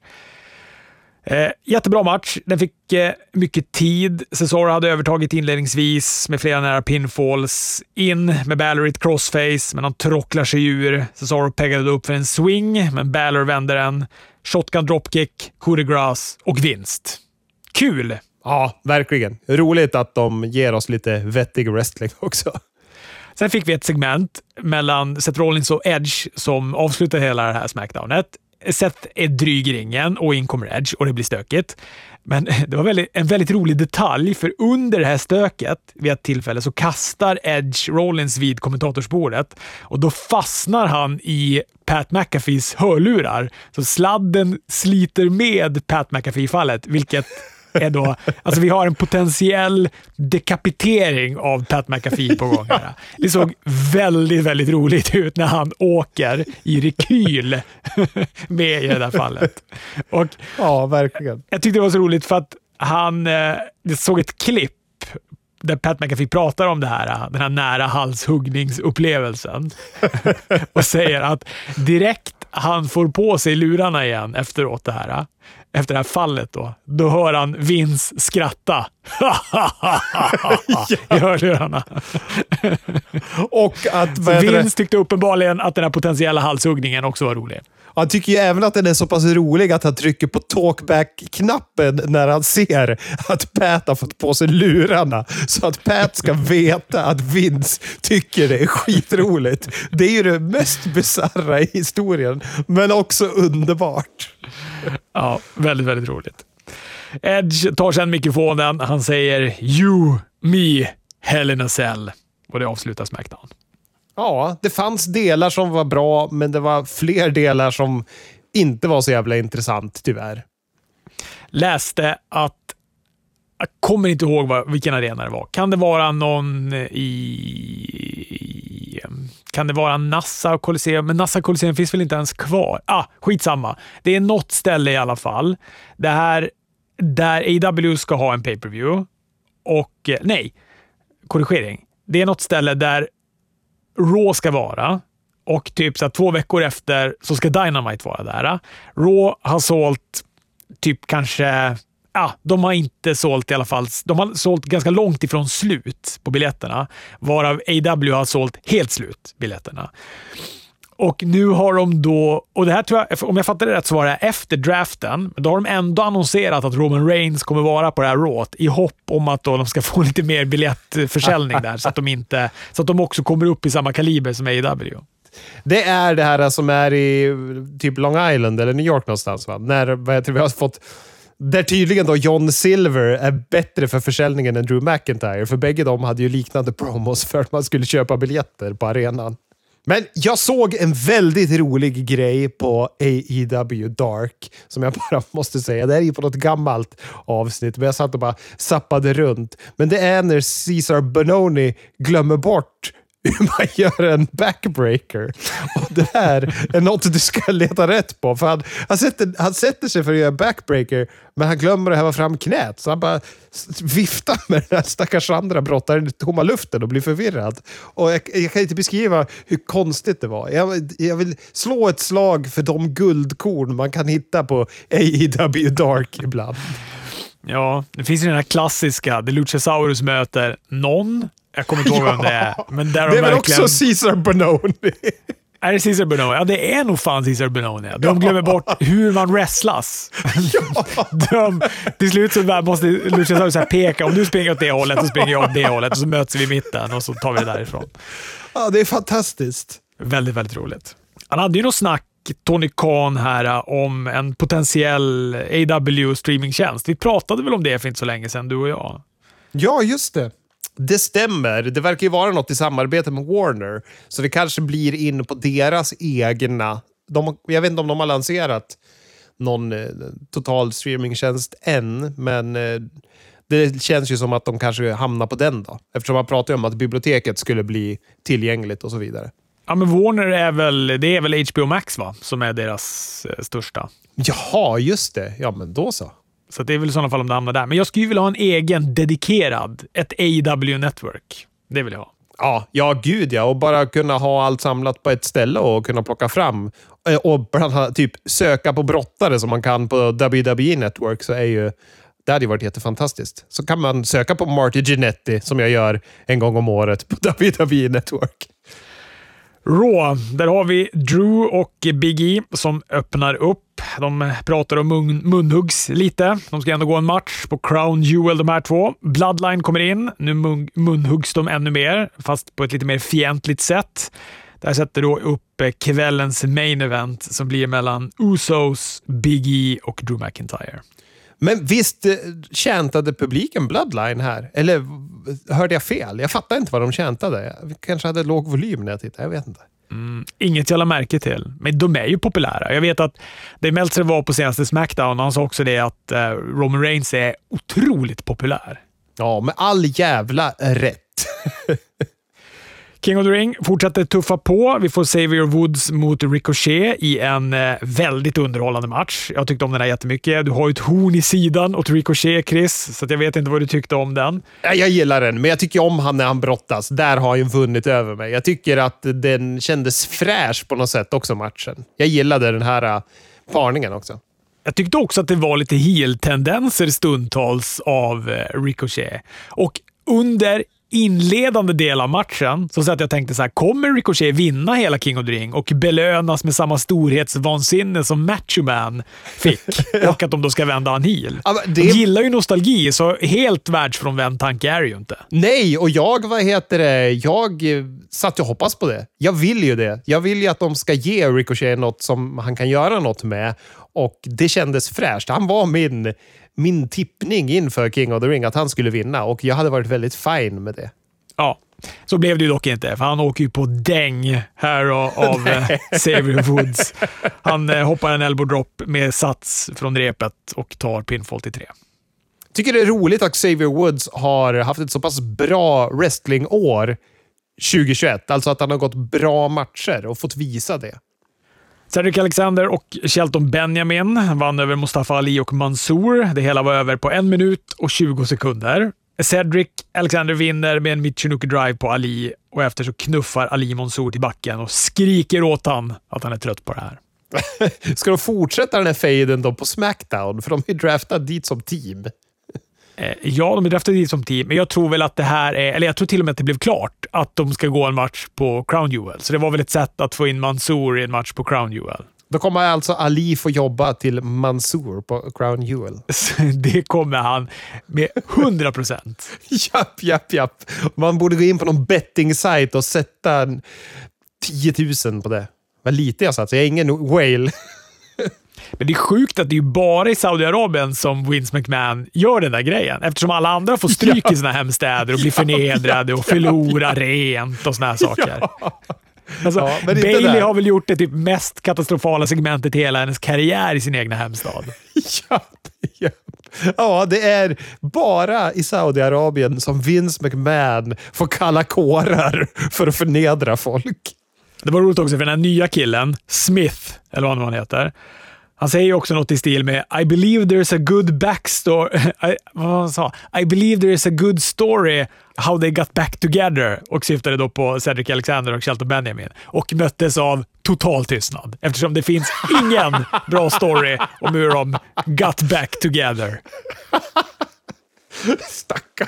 Eh, jättebra match. Den fick eh, mycket tid. Cesaro hade övertagit inledningsvis med flera nära pinfalls. In med Balor i ett crossface, men han trocklar sig ur. Cesaro peggade upp för en swing, men Balor vände den. Shotgun dropkick, coup de grace och vinst. Kul! Ja, verkligen. Roligt att de ger oss lite vettig wrestling också. Sen fick vi ett segment mellan Seth Rollins och Edge som avslutar hela det här Smackdownet. Seth är dryg i ringen och in kommer Edge och det blir stökigt. Men det var väldigt, en väldigt rolig detalj, för under det här stöket vid ett tillfälle så kastar Edge Rollins vid kommentatorsbordet och då fastnar han i Pat McAfees hörlurar. Så sladden sliter med Pat McAfee-fallet, vilket är då, alltså vi har en potentiell dekapitering av Pat McAfee på gång. Här. Det såg väldigt, väldigt roligt ut när han åker i rekyl med i det där fallet. Och ja, verkligen. Jag tyckte det var så roligt för att han, eh, jag såg ett klipp där Pat McAfee pratar om det här, den här nära halshuggningsupplevelsen och säger att direkt han får på sig lurarna igen efteråt det här, efter det här fallet då, då hör han Vince skratta. I hörlurarna. Och att... Vince tyckte uppenbarligen att den här potentiella halshuggningen också var rolig. Han tycker ju även att den är så pass rolig att han trycker på talkback-knappen när han ser att Pat har fått på sig lurarna. Så att Pat ska veta att Vince tycker det är skitroligt. Det är ju det mest bisarra i historien, men också underbart. Ja, väldigt, väldigt roligt. Edge tar sedan mikrofonen. Han säger “You, me, Hell in a cell” och det avslutar Smackdown. Ja, det fanns delar som var bra, men det var fler delar som inte var så jävla intressant, tyvärr. Läste att jag kommer inte ihåg vad, vilken arena det var. Kan det vara någon i... Kan det vara Nassau Colosseum? Men Nassau Colosseum finns väl inte ens kvar? Ah, skitsamma. Det är något ställe i alla fall. Det här där AW ska ha en pay-per-view. Och nej, korrigering. Det är något ställe där Raw ska vara och typ så två veckor efter så ska Dynamite vara där. Raw har sålt typ kanske ja, de har inte sålt i alla fall. De har sålt ganska långt ifrån slut på biljetterna, varav AW har sålt helt slut biljetterna. Och nu har de då, och det här tror jag, om jag fattar det rätt så var det efter draften, då har de ändå annonserat att Roman Reigns kommer vara på det här rået i hopp om att då de ska få lite mer biljettförsäljning där, så att, de inte, så att de också kommer upp i samma kaliber som AEW. Det är det här som är i typ Long Island eller New York någonstans. Va? När vad heter vi har fått där tydligen då John Silver är bättre för försäljningen än Drew McIntyre. För bägge de hade ju liknande promos för att man skulle köpa biljetter på arenan. Men jag såg en väldigt rolig grej på AEW Dark som jag bara måste säga. Det här är ju på något gammalt avsnitt, men jag satt och bara zappade runt. Men det är när Cesar Bononi glömmer bort hur man gör en backbreaker. Och det här är något du ska leta rätt på. För han, han, sätter, han sätter sig för att göra en backbreaker, men han glömmer att häva fram knät. Så han bara viftar med den här stackars andra brottaren i tomma luften och blir förvirrad. Och jag, jag, kan inte beskriva hur konstigt det var. Jag, jag vill slå ett slag för de guldkorn man kan hitta på AEW Dark ibland. Ja, det finns ju den här klassiska, där Luchasaurus möter någon jag kommer inte ihåg vem det är. Men där det är väl verkligen... också Caesar Bononi. Är det Caesar Bononi? Ja, det är nog fan Caesar Bononi. De glömmer bort hur man wrestlas. Ja. De, till slut så måste Lucius så peka. Om du springer åt det hållet, så springer jag åt det hållet. Och så möts vi i mitten och så tar vi det därifrån. Ja, det är fantastiskt. Väldigt, väldigt roligt. Han hade ju något snack Tony Khan här om en potentiell AW streamingtjänst. Vi pratade väl om det för inte så länge sedan, du och jag? Ja, just det. Det stämmer. Det verkar ju vara något i samarbete med Warner. Så det kanske blir in på deras egna... De, jag vet inte om de har lanserat någon eh, total streamingtjänst än, men eh, det känns ju som att de kanske hamnar på den då. Eftersom man pratar om att biblioteket skulle bli tillgängligt och så vidare. Ja, men Warner är väl, det är väl HBO Max va? som är deras eh, största. Jaha, just det. Ja, men då så. Så det är väl i sådana fall om det hamnar där. Men jag skulle vilja ha en egen dedikerad, ett AW Network. Det vill jag ha. Ja, ja gud ja. Och bara kunna ha allt samlat på ett ställe och kunna plocka fram. Eh, och bland annat typ söka på brottare som man kan på WWE Network så är ju det hade ju varit jättefantastiskt. Så kan man söka på Marty Ginetti som jag gör en gång om året på WWE Network. Raw, där har vi Drew och Big E som öppnar upp. De pratar om mun munhuggs lite. De ska ändå gå en match på Crown Jewel de här två. Bloodline kommer in. Nu mun munhuggs de ännu mer, fast på ett lite mer fientligt sätt. Det här sätter då upp eh, kvällens main event som blir mellan Usos, Big E och Drew McIntyre. Men visst eh, käntade publiken Bloodline här? Eller hörde jag fel? Jag fattar inte vad de käntade. Jag kanske hade låg volym när jag tittade. Jag vet inte. Mm, inget jag la märke till, men de är ju populära. Jag vet att Dave Meltzer var på senaste Smackdown och han sa också det att uh, Roman Reigns är otroligt populär. Ja, med all jävla rätt. King of the Ring fortsätter tuffa på. Vi får Xavier Woods mot Ricochet i en eh, väldigt underhållande match. Jag tyckte om den här jättemycket. Du har ju ett horn i sidan åt Ricochet, Chris, så jag vet inte vad du tyckte om den. Jag gillar den, men jag tycker om han när han brottas. Där har han ju vunnit över mig. Jag tycker att den kändes fräsch på något sätt också, matchen. Jag gillade den här uh, parningen också. Jag tyckte också att det var lite heel-tendenser stundtals av uh, Ricochet. Och under inledande del av matchen så att jag tänkte så här, kommer Ricochet vinna hela King of the Ring och belönas med samma storhetsvansinne som Macho Man fick? och att de då ska vända han heel. Ja, det... De gillar ju nostalgi, så helt världsfrånvänd tanke är det ju inte. Nej, och jag, vad heter det, jag satt och hoppas på det. Jag vill ju det. Jag vill ju att de ska ge Ricochet något som han kan göra något med. Och det kändes fräscht. Han var min min tippning inför King of the Ring att han skulle vinna och jag hade varit väldigt fin med det. Ja, så blev det ju dock inte, för han åker ju på däng här av eh, Xavier Woods. Han eh, hoppar en elbow drop med sats från repet och tar pinfall till tre. Tycker det är roligt att Xavier Woods har haft ett så pass bra wrestlingår 2021. Alltså att han har gått bra matcher och fått visa det. Cedric Alexander och Shelton Benjamin vann över Mustafa Ali och Mansour. Det hela var över på en minut och 20 sekunder. Cedric Alexander vinner med en Michinuki drive på Ali och efter så knuffar Ali Mansour till backen och skriker åt han att han är trött på det här. Ska de fortsätta den här fejden då på Smackdown? För de är draftade dit som team. Eh, ja, de är draftade dit som team, men jag tror väl att det här är, eller jag tror till och med att det blev klart att de ska gå en match på Crown Jewel. Så det var väl ett sätt att få in Mansour i en match på Crown Jewel. Då kommer alltså Ali få jobba till Mansour på Crown Jewel. det kommer han med 100 procent. japp, japp, japp. Man borde gå in på någon betting-sajt och sätta 10 000 på det. Vad lite jag satt, så jag är ingen whale. Men det är sjukt att det är bara i Saudiarabien som Vince McMahon gör den där grejen. Eftersom alla andra får stryk ja. i sina hemstäder och blir förnedrade och förlorar rent och såna här saker. Ja. Alltså, ja, Bailey har väl gjort det typ mest katastrofala segmentet i hela hennes karriär i sin egna hemstad. ja, ja. ja, det är bara i Saudiarabien som Vince McMahon får kalla kårar för att förnedra folk. Det var roligt också för den här nya killen, Smith, eller vad han heter, han säger också något i stil med I believe there's a good backstory. I, vad han sa? I believe there is a good story how they got back together och syftade då på Cedric Alexander och Shelton Benjamin och möttes av total tystnad eftersom det finns ingen bra story om hur de got back together. Stackarn.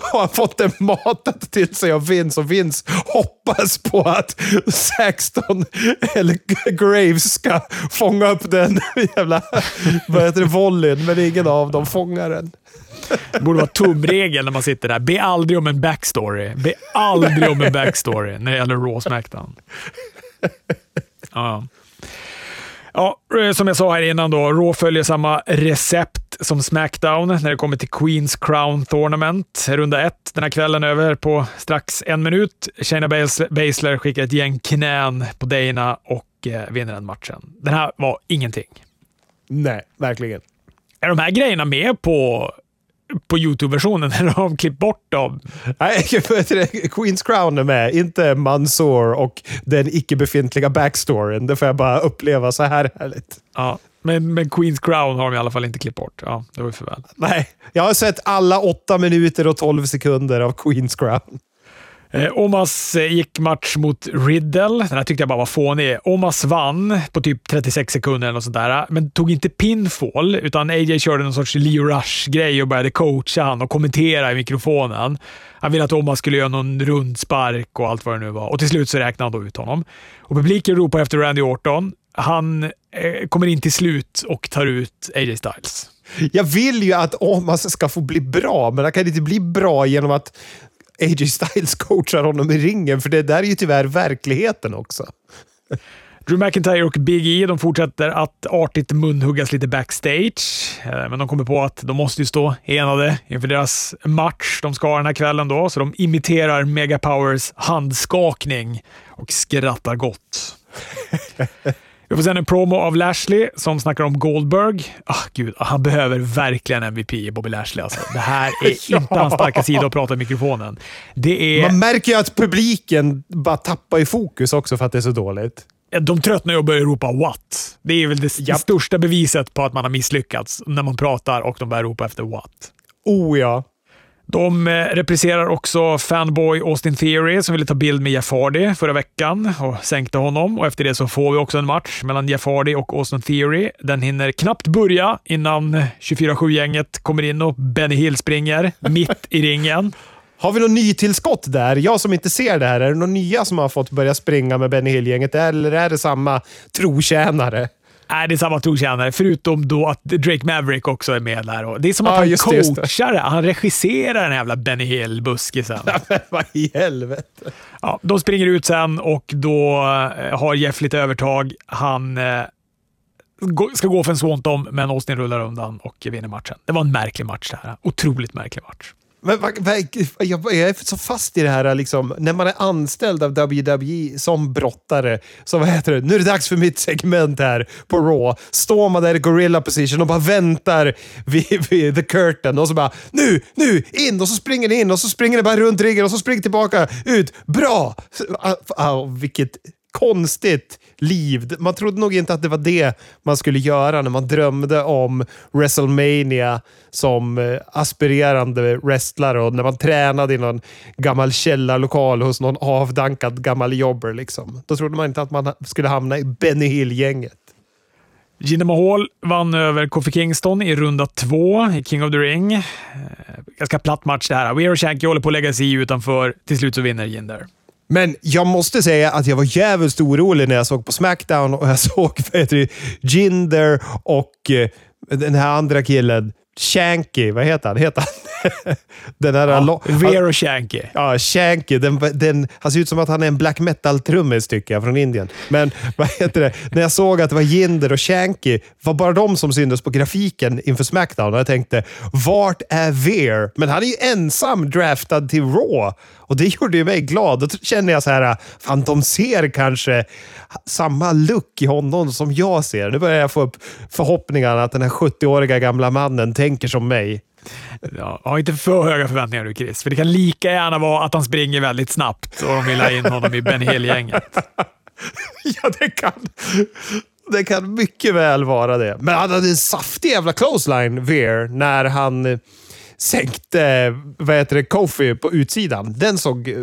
Har han fått det matat till sig av Vince och Vince hoppas på att Saxton eller Graves ska fånga upp den jävla vad heter det, volleyn, men ingen av dem fångar den. Det borde vara tumregeln när man sitter där. Be aldrig om en backstory. Be aldrig om en backstory när det gäller Raw Smackdown. Ja. Ja, eh, som jag sa här innan då, Raw följer samma recept som Smackdown när det kommer till Queens Crown Tournament. Runda ett den här kvällen över på strax en minut. Shayna Baszler skickar ett gäng knän på Dana och eh, vinner den matchen. Den här var ingenting. Nej, verkligen. Är de här grejerna med på på YouTube-versionen eller har de klippt bort dem? Nej, Queens Crown är med, inte Mansour och den icke befintliga backstoryn. Det får jag bara uppleva så här härligt. Ja, men, men Queens Crown har de i alla fall inte klippt bort. Ja, det var ju för väl. Nej, jag har sett alla åtta minuter och tolv sekunder av Queens Crown. Eh, Omas eh, gick match mot Riddle. Den här tyckte jag bara var fånig. Omas vann på typ 36 sekunder eller sånt där, men tog inte pinfall, utan AJ körde någon sorts Leo Rush-grej och började coacha han och kommentera i mikrofonen. Han ville att Omas skulle göra någon rundspark och allt vad det nu var. Och till slut så räknade han då ut honom. Och publiken ropar efter Randy Orton. Han eh, kommer in till slut och tar ut AJ Styles. Jag vill ju att Omas ska få bli bra, men han kan inte bli bra genom att AJ Styles coachar honom i ringen, för det där är ju tyvärr verkligheten också. Drew McIntyre och Big E de fortsätter att artigt munhuggas lite backstage, eh, men de kommer på att de måste ju stå enade inför deras match de ska ha den här kvällen. Då, så de imiterar Mega Powers handskakning och skrattar gott. Vi får sen en promo av Lashley som snackar om Goldberg. Ah, gud, han behöver verkligen MVP, Bobby Lashley. Alltså. Det här är ja. inte hans starka sida att prata i mikrofonen. Det är... Man märker ju att publiken bara tappar i fokus också för att det är så dåligt. De tröttnar ju och börjar ropa “what”. Det är väl det, det största beviset på att man har misslyckats, när man pratar och de börjar ropa efter “what”. Oh ja. De eh, repriserar också fanboy Austin Theory som ville ta bild med Jeff Hardy förra veckan och sänkte honom. Och Efter det så får vi också en match mellan Jeff Hardy och Austin Theory. Den hinner knappt börja innan 24-7-gänget kommer in och Benny Hill springer mitt i ringen. Har vi något nytillskott där? Jag som inte ser det här, är det några nya som har fått börja springa med Benny Hill-gänget eller är det samma trotjänare? Nej, det är samma trotjänare, förutom då att Drake Maverick också är med där. Det är som att ja, han coachar det, Han regisserar den jävla Benny Hill-buskisen. Vad i helvete? Ja, de springer ut sen och då eh, har Jeff lite övertag. Han eh, ska gå för en swantom, men Austin rullar undan och vinner matchen. Det var en märklig match det här. Otroligt märklig match. Men, jag, är så fast i det här, liksom, när man är anställd av WWE som brottare. Så vad heter det? Nu är det dags för mitt segment här på Raw. Står man där i gorilla position och bara väntar vid, vid the curtain och så bara nu, nu, in och så springer ni in och så springer ni bara runt ringen och så springer tillbaka ut. Bra! Ah, ah, vilket konstigt liv. Man trodde nog inte att det var det man skulle göra när man drömde om WrestleMania som eh, aspirerande wrestlare och när man tränade i någon gammal källarlokal hos någon avdankad gammal jobber. Liksom. Då trodde man inte att man skulle hamna i Benny Hill-gänget. Jinder Mahal vann över Kofi Kingston i runda två i King of the Ring. Eh, ganska platt match det här. Weir och Shanky håller på att lägga sig i utanför. Till slut så vinner Jinder. Men jag måste säga att jag var jävligt orolig när jag såg på Smackdown och jag såg Jinder och eh, den här andra killen, Shanky. Vad heter han? Heter han? den här ja, Vero Shanky. Ja, Shanky. Den, den, han ser ut som att han är en black metal-trummis, tycker jag, från Indien. Men vad heter det? När jag såg att det var Jinder och Shanky, var bara de som syntes på grafiken inför Smackdown. Och jag tänkte, vart är Veer? Men han är ju ensam draftad till Raw. Och det gjorde ju mig glad. Då känner jag så här, fan de ser kanske samma look i honom som jag ser. Nu börjar jag få upp förhoppningarna att den här 70-åriga gamla mannen tänker som mig. Ja, ha inte för höga förväntningar du Chris, för det kan lika gärna vara att han springer väldigt snabbt och de vill ha in honom i Ben Hill-gänget. ja, det kan, det kan mycket väl vara det. Men han hade en saftig jävla clothesline, Veer, när han sänkte vad heter det, Kofi på utsidan. Den såg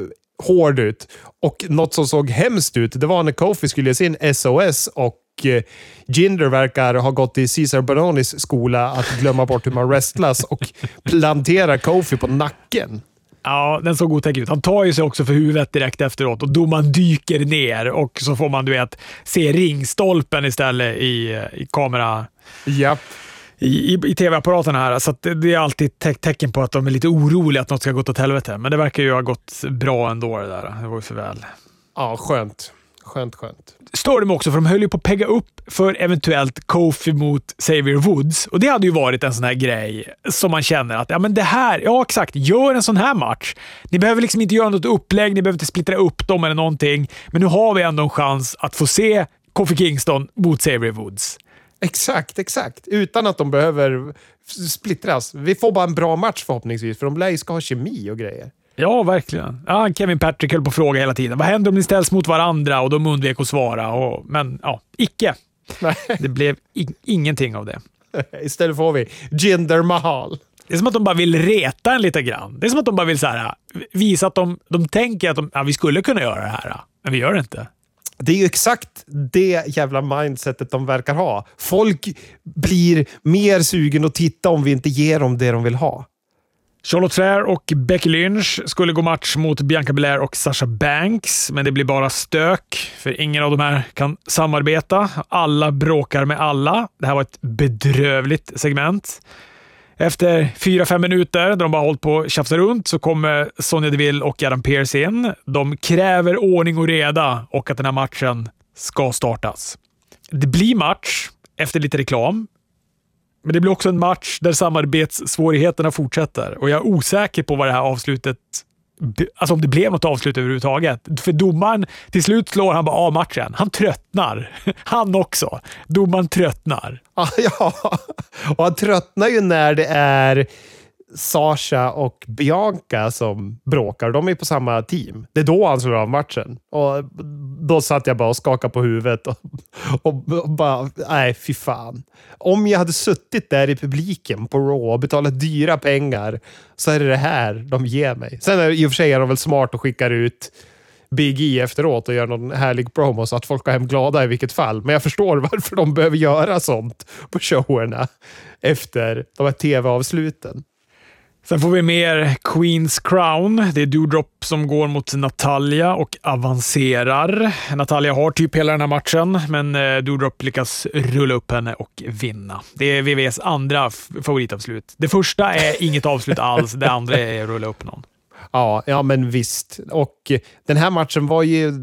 hård ut. Och något som såg hemskt ut, det var när Kofi skulle ge sin SOS och eh, Jinder verkar ha gått i Cesar Bononis skola att glömma bort hur man wrestlas och plantera Kofi på nacken. Ja, den såg otäck ut. Han tar ju sig också för huvudet direkt efteråt och domaren dyker ner och så får man du vet, se ringstolpen istället i, i kamera. Japp i, i, i tv-apparaterna här. Så det är alltid te tecken på att de är lite oroliga att något ska gå åt helvete. Men det verkar ju ha gått bra ändå det där. Det var ju för väl. Ja, skönt. Skönt, skönt. Stör de också, för de höll ju på att pegga upp för eventuellt Kofi mot Xavier Woods. Och det hade ju varit en sån här grej som man känner att, ja men det här, ja exakt, gör en sån här match. Ni behöver liksom inte göra något upplägg, ni behöver inte splittra upp dem eller någonting. Men nu har vi ändå en chans att få se Kofi Kingston mot Xavier Woods. Exakt, exakt. Utan att de behöver splittras. Vi får bara en bra match förhoppningsvis, för de lär ju ska ha kemi och grejer. Ja, verkligen. Ja, Kevin Patrick höll på att fråga hela tiden. Vad händer om ni ställs mot varandra? Och de undvek att svara. Och, men ja, icke. Nej. Det blev ingenting av det. Istället får vi Jinder Mahal. Det är som att de bara vill reta en lite grann. Det är som att de bara vill så här, visa att de, de tänker att de, ja, vi skulle kunna göra det här, men vi gör det inte. Det är ju exakt det jävla mindsetet de verkar ha. Folk blir mer sugen att titta om vi inte ger dem det de vill ha. Charlotte Flair och Becky Lynch skulle gå match mot Bianca Belair och Sasha Banks, men det blir bara stök, för ingen av de här kan samarbeta. Alla bråkar med alla. Det här var ett bedrövligt segment. Efter fyra fem minuter, där de bara hållit på och tjafsat runt, så kommer Sonja Deville och Adam Pearce in. De kräver ordning och reda och att den här matchen ska startas. Det blir match efter lite reklam, men det blir också en match där samarbetssvårigheterna fortsätter och jag är osäker på vad det här avslutet Alltså om det blev något avslut överhuvudtaget. För domaren, till slut slår han bara av matchen. Han tröttnar. Han också. Domaren tröttnar. Ja, och han tröttnar ju när det är Sasha och Bianca som bråkar. De är på samma team. Det är då han slår av matchen. Och då satt jag bara och skakade på huvudet och, och, och bara, nej fy fan. Om jag hade suttit där i publiken på Raw och betalat dyra pengar så är det det här de ger mig. Sen är i och för sig är de väl smart och skickar ut Big E efteråt och gör någon härlig promo så att folk går hem glada i vilket fall. Men jag förstår varför de behöver göra sånt på showerna efter de här tv-avsluten. Sen får vi mer Queens Crown. Det är Doudrop som går mot Natalia och avancerar. Natalia har typ hela den här matchen, men eh, Doudrop lyckas rulla upp henne och vinna. Det är VVs andra favoritavslut. Det första är inget avslut alls, det andra är att rulla upp någon. Ja, ja, men visst. Och eh, den här matchen var ju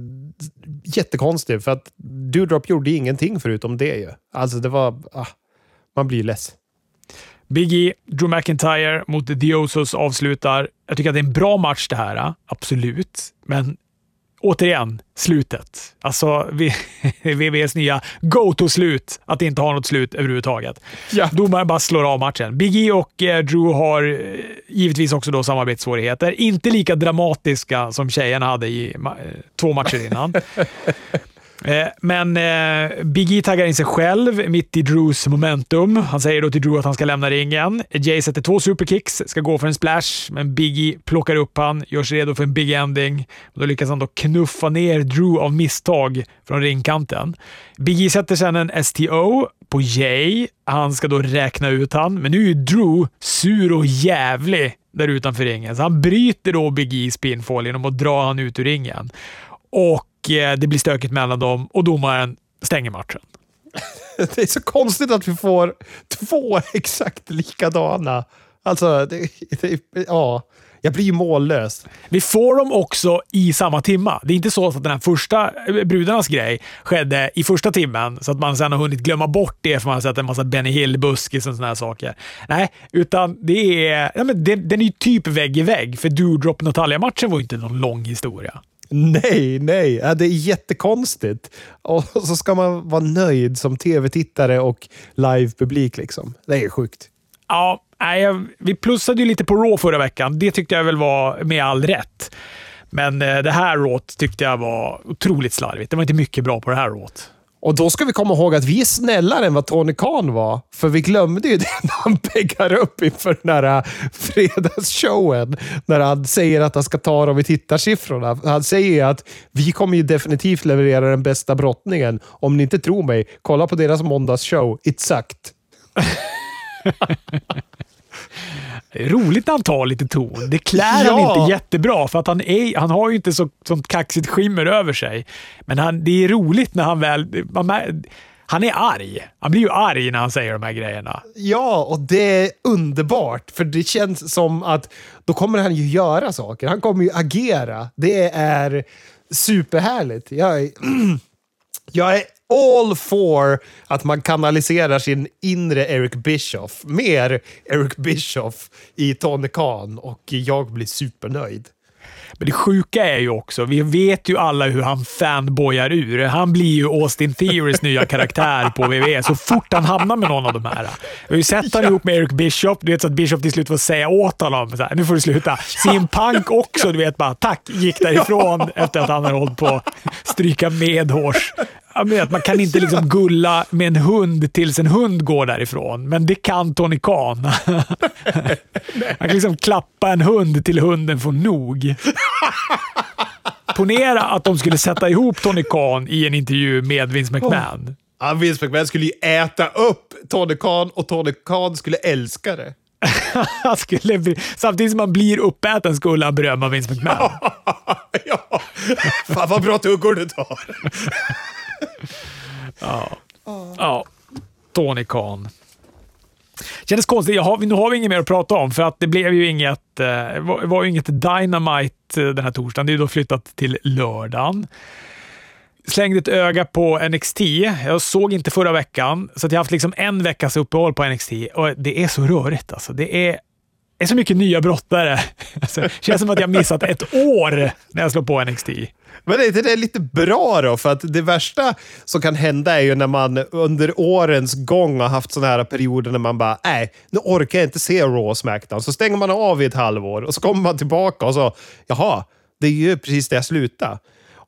jättekonstig, för att Doudrop gjorde ingenting förutom det ju. Alltså, det var... Ah, man blir less. Big E, Drew McIntyre mot The Osos avslutar. Jag tycker att det är en bra match det här, absolut. Men återigen, slutet. Alltså VVs nya go-to-slut. Att inte ha något slut överhuvudtaget. Ja. Domaren bara slår av matchen. Big E och eh, Drew har eh, givetvis också då samarbetssvårigheter. Inte lika dramatiska som tjejerna hade i eh, två matcher innan. Eh, men eh, Big E taggar in sig själv mitt i Drews momentum. Han säger då till Drew att han ska lämna ringen. Jay sätter två superkicks, ska gå för en splash, men Big E plockar upp han, gör sig redo för en big ending. Då lyckas han då knuffa ner Drew av misstag från ringkanten. Big E sätter sedan en STO på Jay. Han ska då räkna ut han, men nu är Drew sur och jävlig där utanför ringen, så han bryter då Big E's pinfall genom att dra han ut ur ringen. Och det blir stökigt mellan dem och domaren stänger matchen. Det är så konstigt att vi får två exakt likadana. Alltså, det, det, ja. Jag blir ju mållös. Vi får dem också i samma timma. Det är inte så att den här första eh, brudarnas grej skedde i första timmen, så att man sen har hunnit glömma bort det för man har sett en massa Benny Hill-buskis och såna här saker. Nej, utan det är, ja, men det, den är ju typ vägg i vägg, för Doodrop Natalia-matchen var ju inte någon lång historia. Nej, nej. Ja, det är jättekonstigt. Och så ska man vara nöjd som tv-tittare och live-publik. Liksom. Det är sjukt. Ja, nej, vi plussade ju lite på Raw förra veckan. Det tyckte jag väl var med all rätt. Men eh, det här råt tyckte jag var otroligt slarvigt. Det var inte mycket bra på det här råt. Och då ska vi komma ihåg att vi är snällare än vad Tony Khan var. För vi glömde ju det när han peggar upp inför den här äh, fredagsshowen. När han säger att han ska ta dem i tittarsiffrorna. Han säger att vi kommer ju definitivt leverera den bästa brottningen. Om ni inte tror mig, kolla på deras måndagsshow. It's sucked. Roligt när han tar lite ton. Det klär ja. han inte jättebra, för att han, är, han har ju inte så, sånt kaxigt skimmer över sig. Men han, det är roligt när han väl... Man, han är arg. Han blir ju arg när han säger de här grejerna. Ja, och det är underbart. För det känns som att då kommer han ju göra saker. Han kommer ju agera. Det är superhärligt. Jag jag är all for att man kanaliserar sin inre Eric Bischoff. Mer Eric Bischoff i Tony Khan och jag blir supernöjd. Men det sjuka är ju också, vi vet ju alla hur han fanboyar ur. Han blir ju Austin Theorys nya karaktär på WWE så fort han hamnar med någon av de här. Vi har ju sett honom ja. ihop med Eric Bishop, du vet så att Bishop till slut får säga åt honom så här, nu får du sluta. Sin Punk också, du vet bara tack, gick därifrån ja. efter att han har hållit på att stryka medhårs att man kan inte liksom gulla med en hund tills en hund går därifrån, men det kan Tony Khan. Man kan liksom klappa en hund till hunden får nog. Ponera att de skulle sätta ihop Tony Khan i en intervju med Vince McMahon. Ja, Vince McMahon skulle ju äta upp Tony Khan och Tony Khan skulle älska det. han skulle bli, samtidigt som han blir uppäten skulle han berömma Vince McMahon. ja, fan vad bra tuggor du tar. Ja. ja, Tony Khan. Kändes konstigt. Har, nu har vi inget mer att prata om, för att det blev ju inget, eh, var, var inget Dynamite eh, den här torsdagen. Det är ju då flyttat till lördagen. Slängde ett öga på NXT. Jag såg inte förra veckan, så jag har haft liksom en veckas uppehåll på NXT och det är så rörigt. Alltså. Det är är så mycket nya brottare. Alltså, det känns som att jag missat ett år när jag slår på NXT. Men är inte det lite bra då? För att det värsta som kan hända är ju när man under årens gång har haft sådana här perioder när man bara, nej, nu orkar jag inte se Raw och Smackdown. Så stänger man av i ett halvår och så kommer man tillbaka och så, jaha, det är ju precis där jag slutade.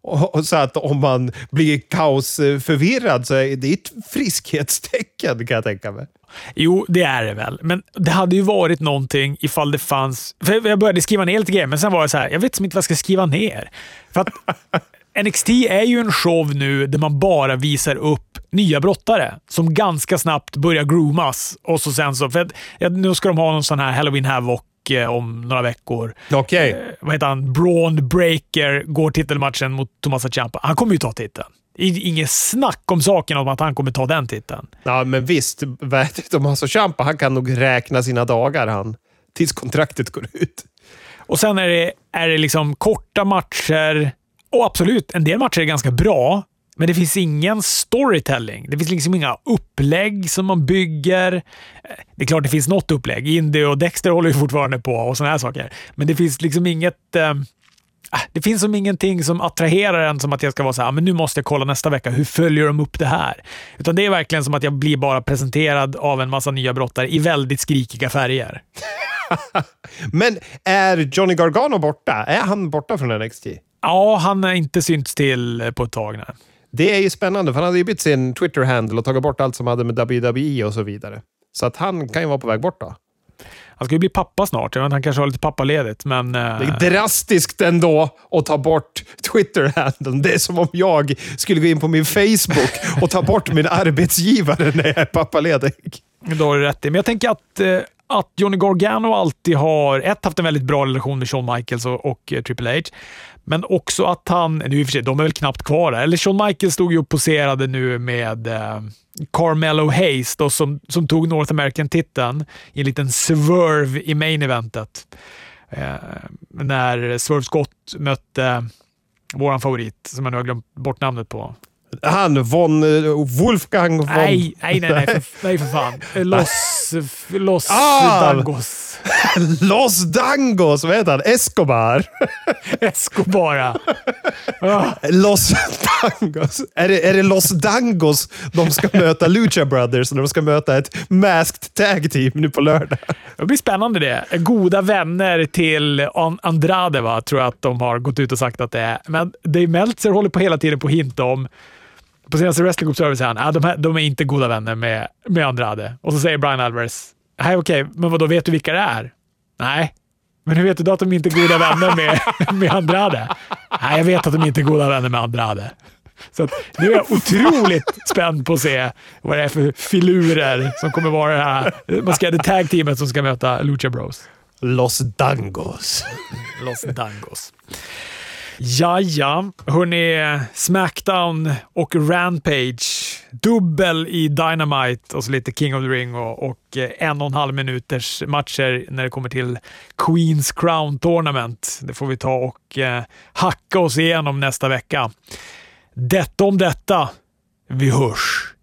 Och, så att om man blir kaosförvirrad så är det ett friskhetstecken kan jag tänka mig. Jo, det är det väl. Men det hade ju varit någonting ifall det fanns... För jag började skriva ner lite grejer, men sen var jag så här, jag vet inte vad jag ska skriva ner. För att NXT är ju en show nu där man bara visar upp nya brottare som ganska snabbt börjar groomas. Och så sen så, för att, nu ska de ha någon sån här Halloween Havoc om några veckor. Okay. Eh, vad heter han? Braun Breaker går titelmatchen mot Tommaso Ciampa. Han kommer ju ta titeln. Inget snack om saken om att han kommer ta den titeln. Ja, men visst. Tommaso Ciampa, han kan nog räkna sina dagar han. Tills kontraktet går ut. Och sen är det, är det liksom korta matcher. Och absolut, en del matcher är ganska bra. Men det finns ingen storytelling. Det finns liksom inga upplägg som man bygger. Det är klart det finns något upplägg. Indy och Dexter håller ju fortfarande på och sådana här saker. Men det finns liksom inget... Eh, det finns som ingenting som attraherar en som att jag ska vara så här, men nu måste jag kolla nästa vecka. Hur följer de upp det här? Utan det är verkligen som att jag blir bara presenterad av en massa nya brottare i väldigt skrikiga färger. men är Johnny Gargano borta? Är han borta från NXT? Ja, han har inte synts till på ett tag. Nu. Det är ju spännande, för han hade ju bytt sin Twitter-handle och tagit bort allt som hade med WWE och så vidare. Så att han kan ju vara på väg bort då. Han ska ju bli pappa snart. Jag vet, han kanske har lite pappaledigt, men... eh, Det är drastiskt ändå att ta bort Twitter-handeln. Det är som om jag skulle gå in på min Facebook och ta bort min arbetsgivare när jag är pappaledig. Då har du rätt i. Men jag tänker att, eh, att Johnny Gargano alltid har ett, haft en väldigt bra relation med Shawn Michaels och, och eh, Triple H. Men också att han, nu i och för sig, de är väl knappt kvar där. Eller Shawn Michaels stod ju och poserade nu med eh, Carmelo Hayes då, som, som tog North American-titeln i en liten swerve i main eventet. Eh, när Swerve Scott mötte våran favorit, som jag nu har glömt bort namnet på. Han, von eh, Wolfgang von... Nej, nej, nej, nej, för, nej för fan. Los, los Ah! Dangos. Los Dangos! Vad heter han? Escobar? Escobar. Ah, Los Dangos. Är det, är det Los Dangos de ska möta Lucha Brothers när de ska möta ett masked tag team nu på lördag? det blir spännande det. Goda vänner till An- Andrade, va? tror jag att de har gått ut och sagt att det är. Men Dave Meltzer håller på hela tiden på att hinta om på senaste Wrestling Observer säger han att de, här- de är inte goda vänner med, med Andrade. Och så säger Brian Alvarez, nej okej, men vad då vet du vilka det är? Nej. Men hur vet du då att de inte är goda vänner med, med Andrade? Nej, jag vet att de inte är goda vänner med Andrade. Så att, nu är jag otroligt spänd på att se vad det är för filurer som kommer vara det här. Man ska det tag-teamet som ska möta Lucha Bros. Los Dangos. Los Dangos. Ja, ja. Hörni, Smackdown och Rampage. Dubbel i Dynamite och så lite King of the Ring och, och eh, en och en halv minuters matcher när det kommer till Queens Crown Tournament. Det får vi ta och eh, hacka oss igenom nästa vecka. Detta om detta. Vi hörs!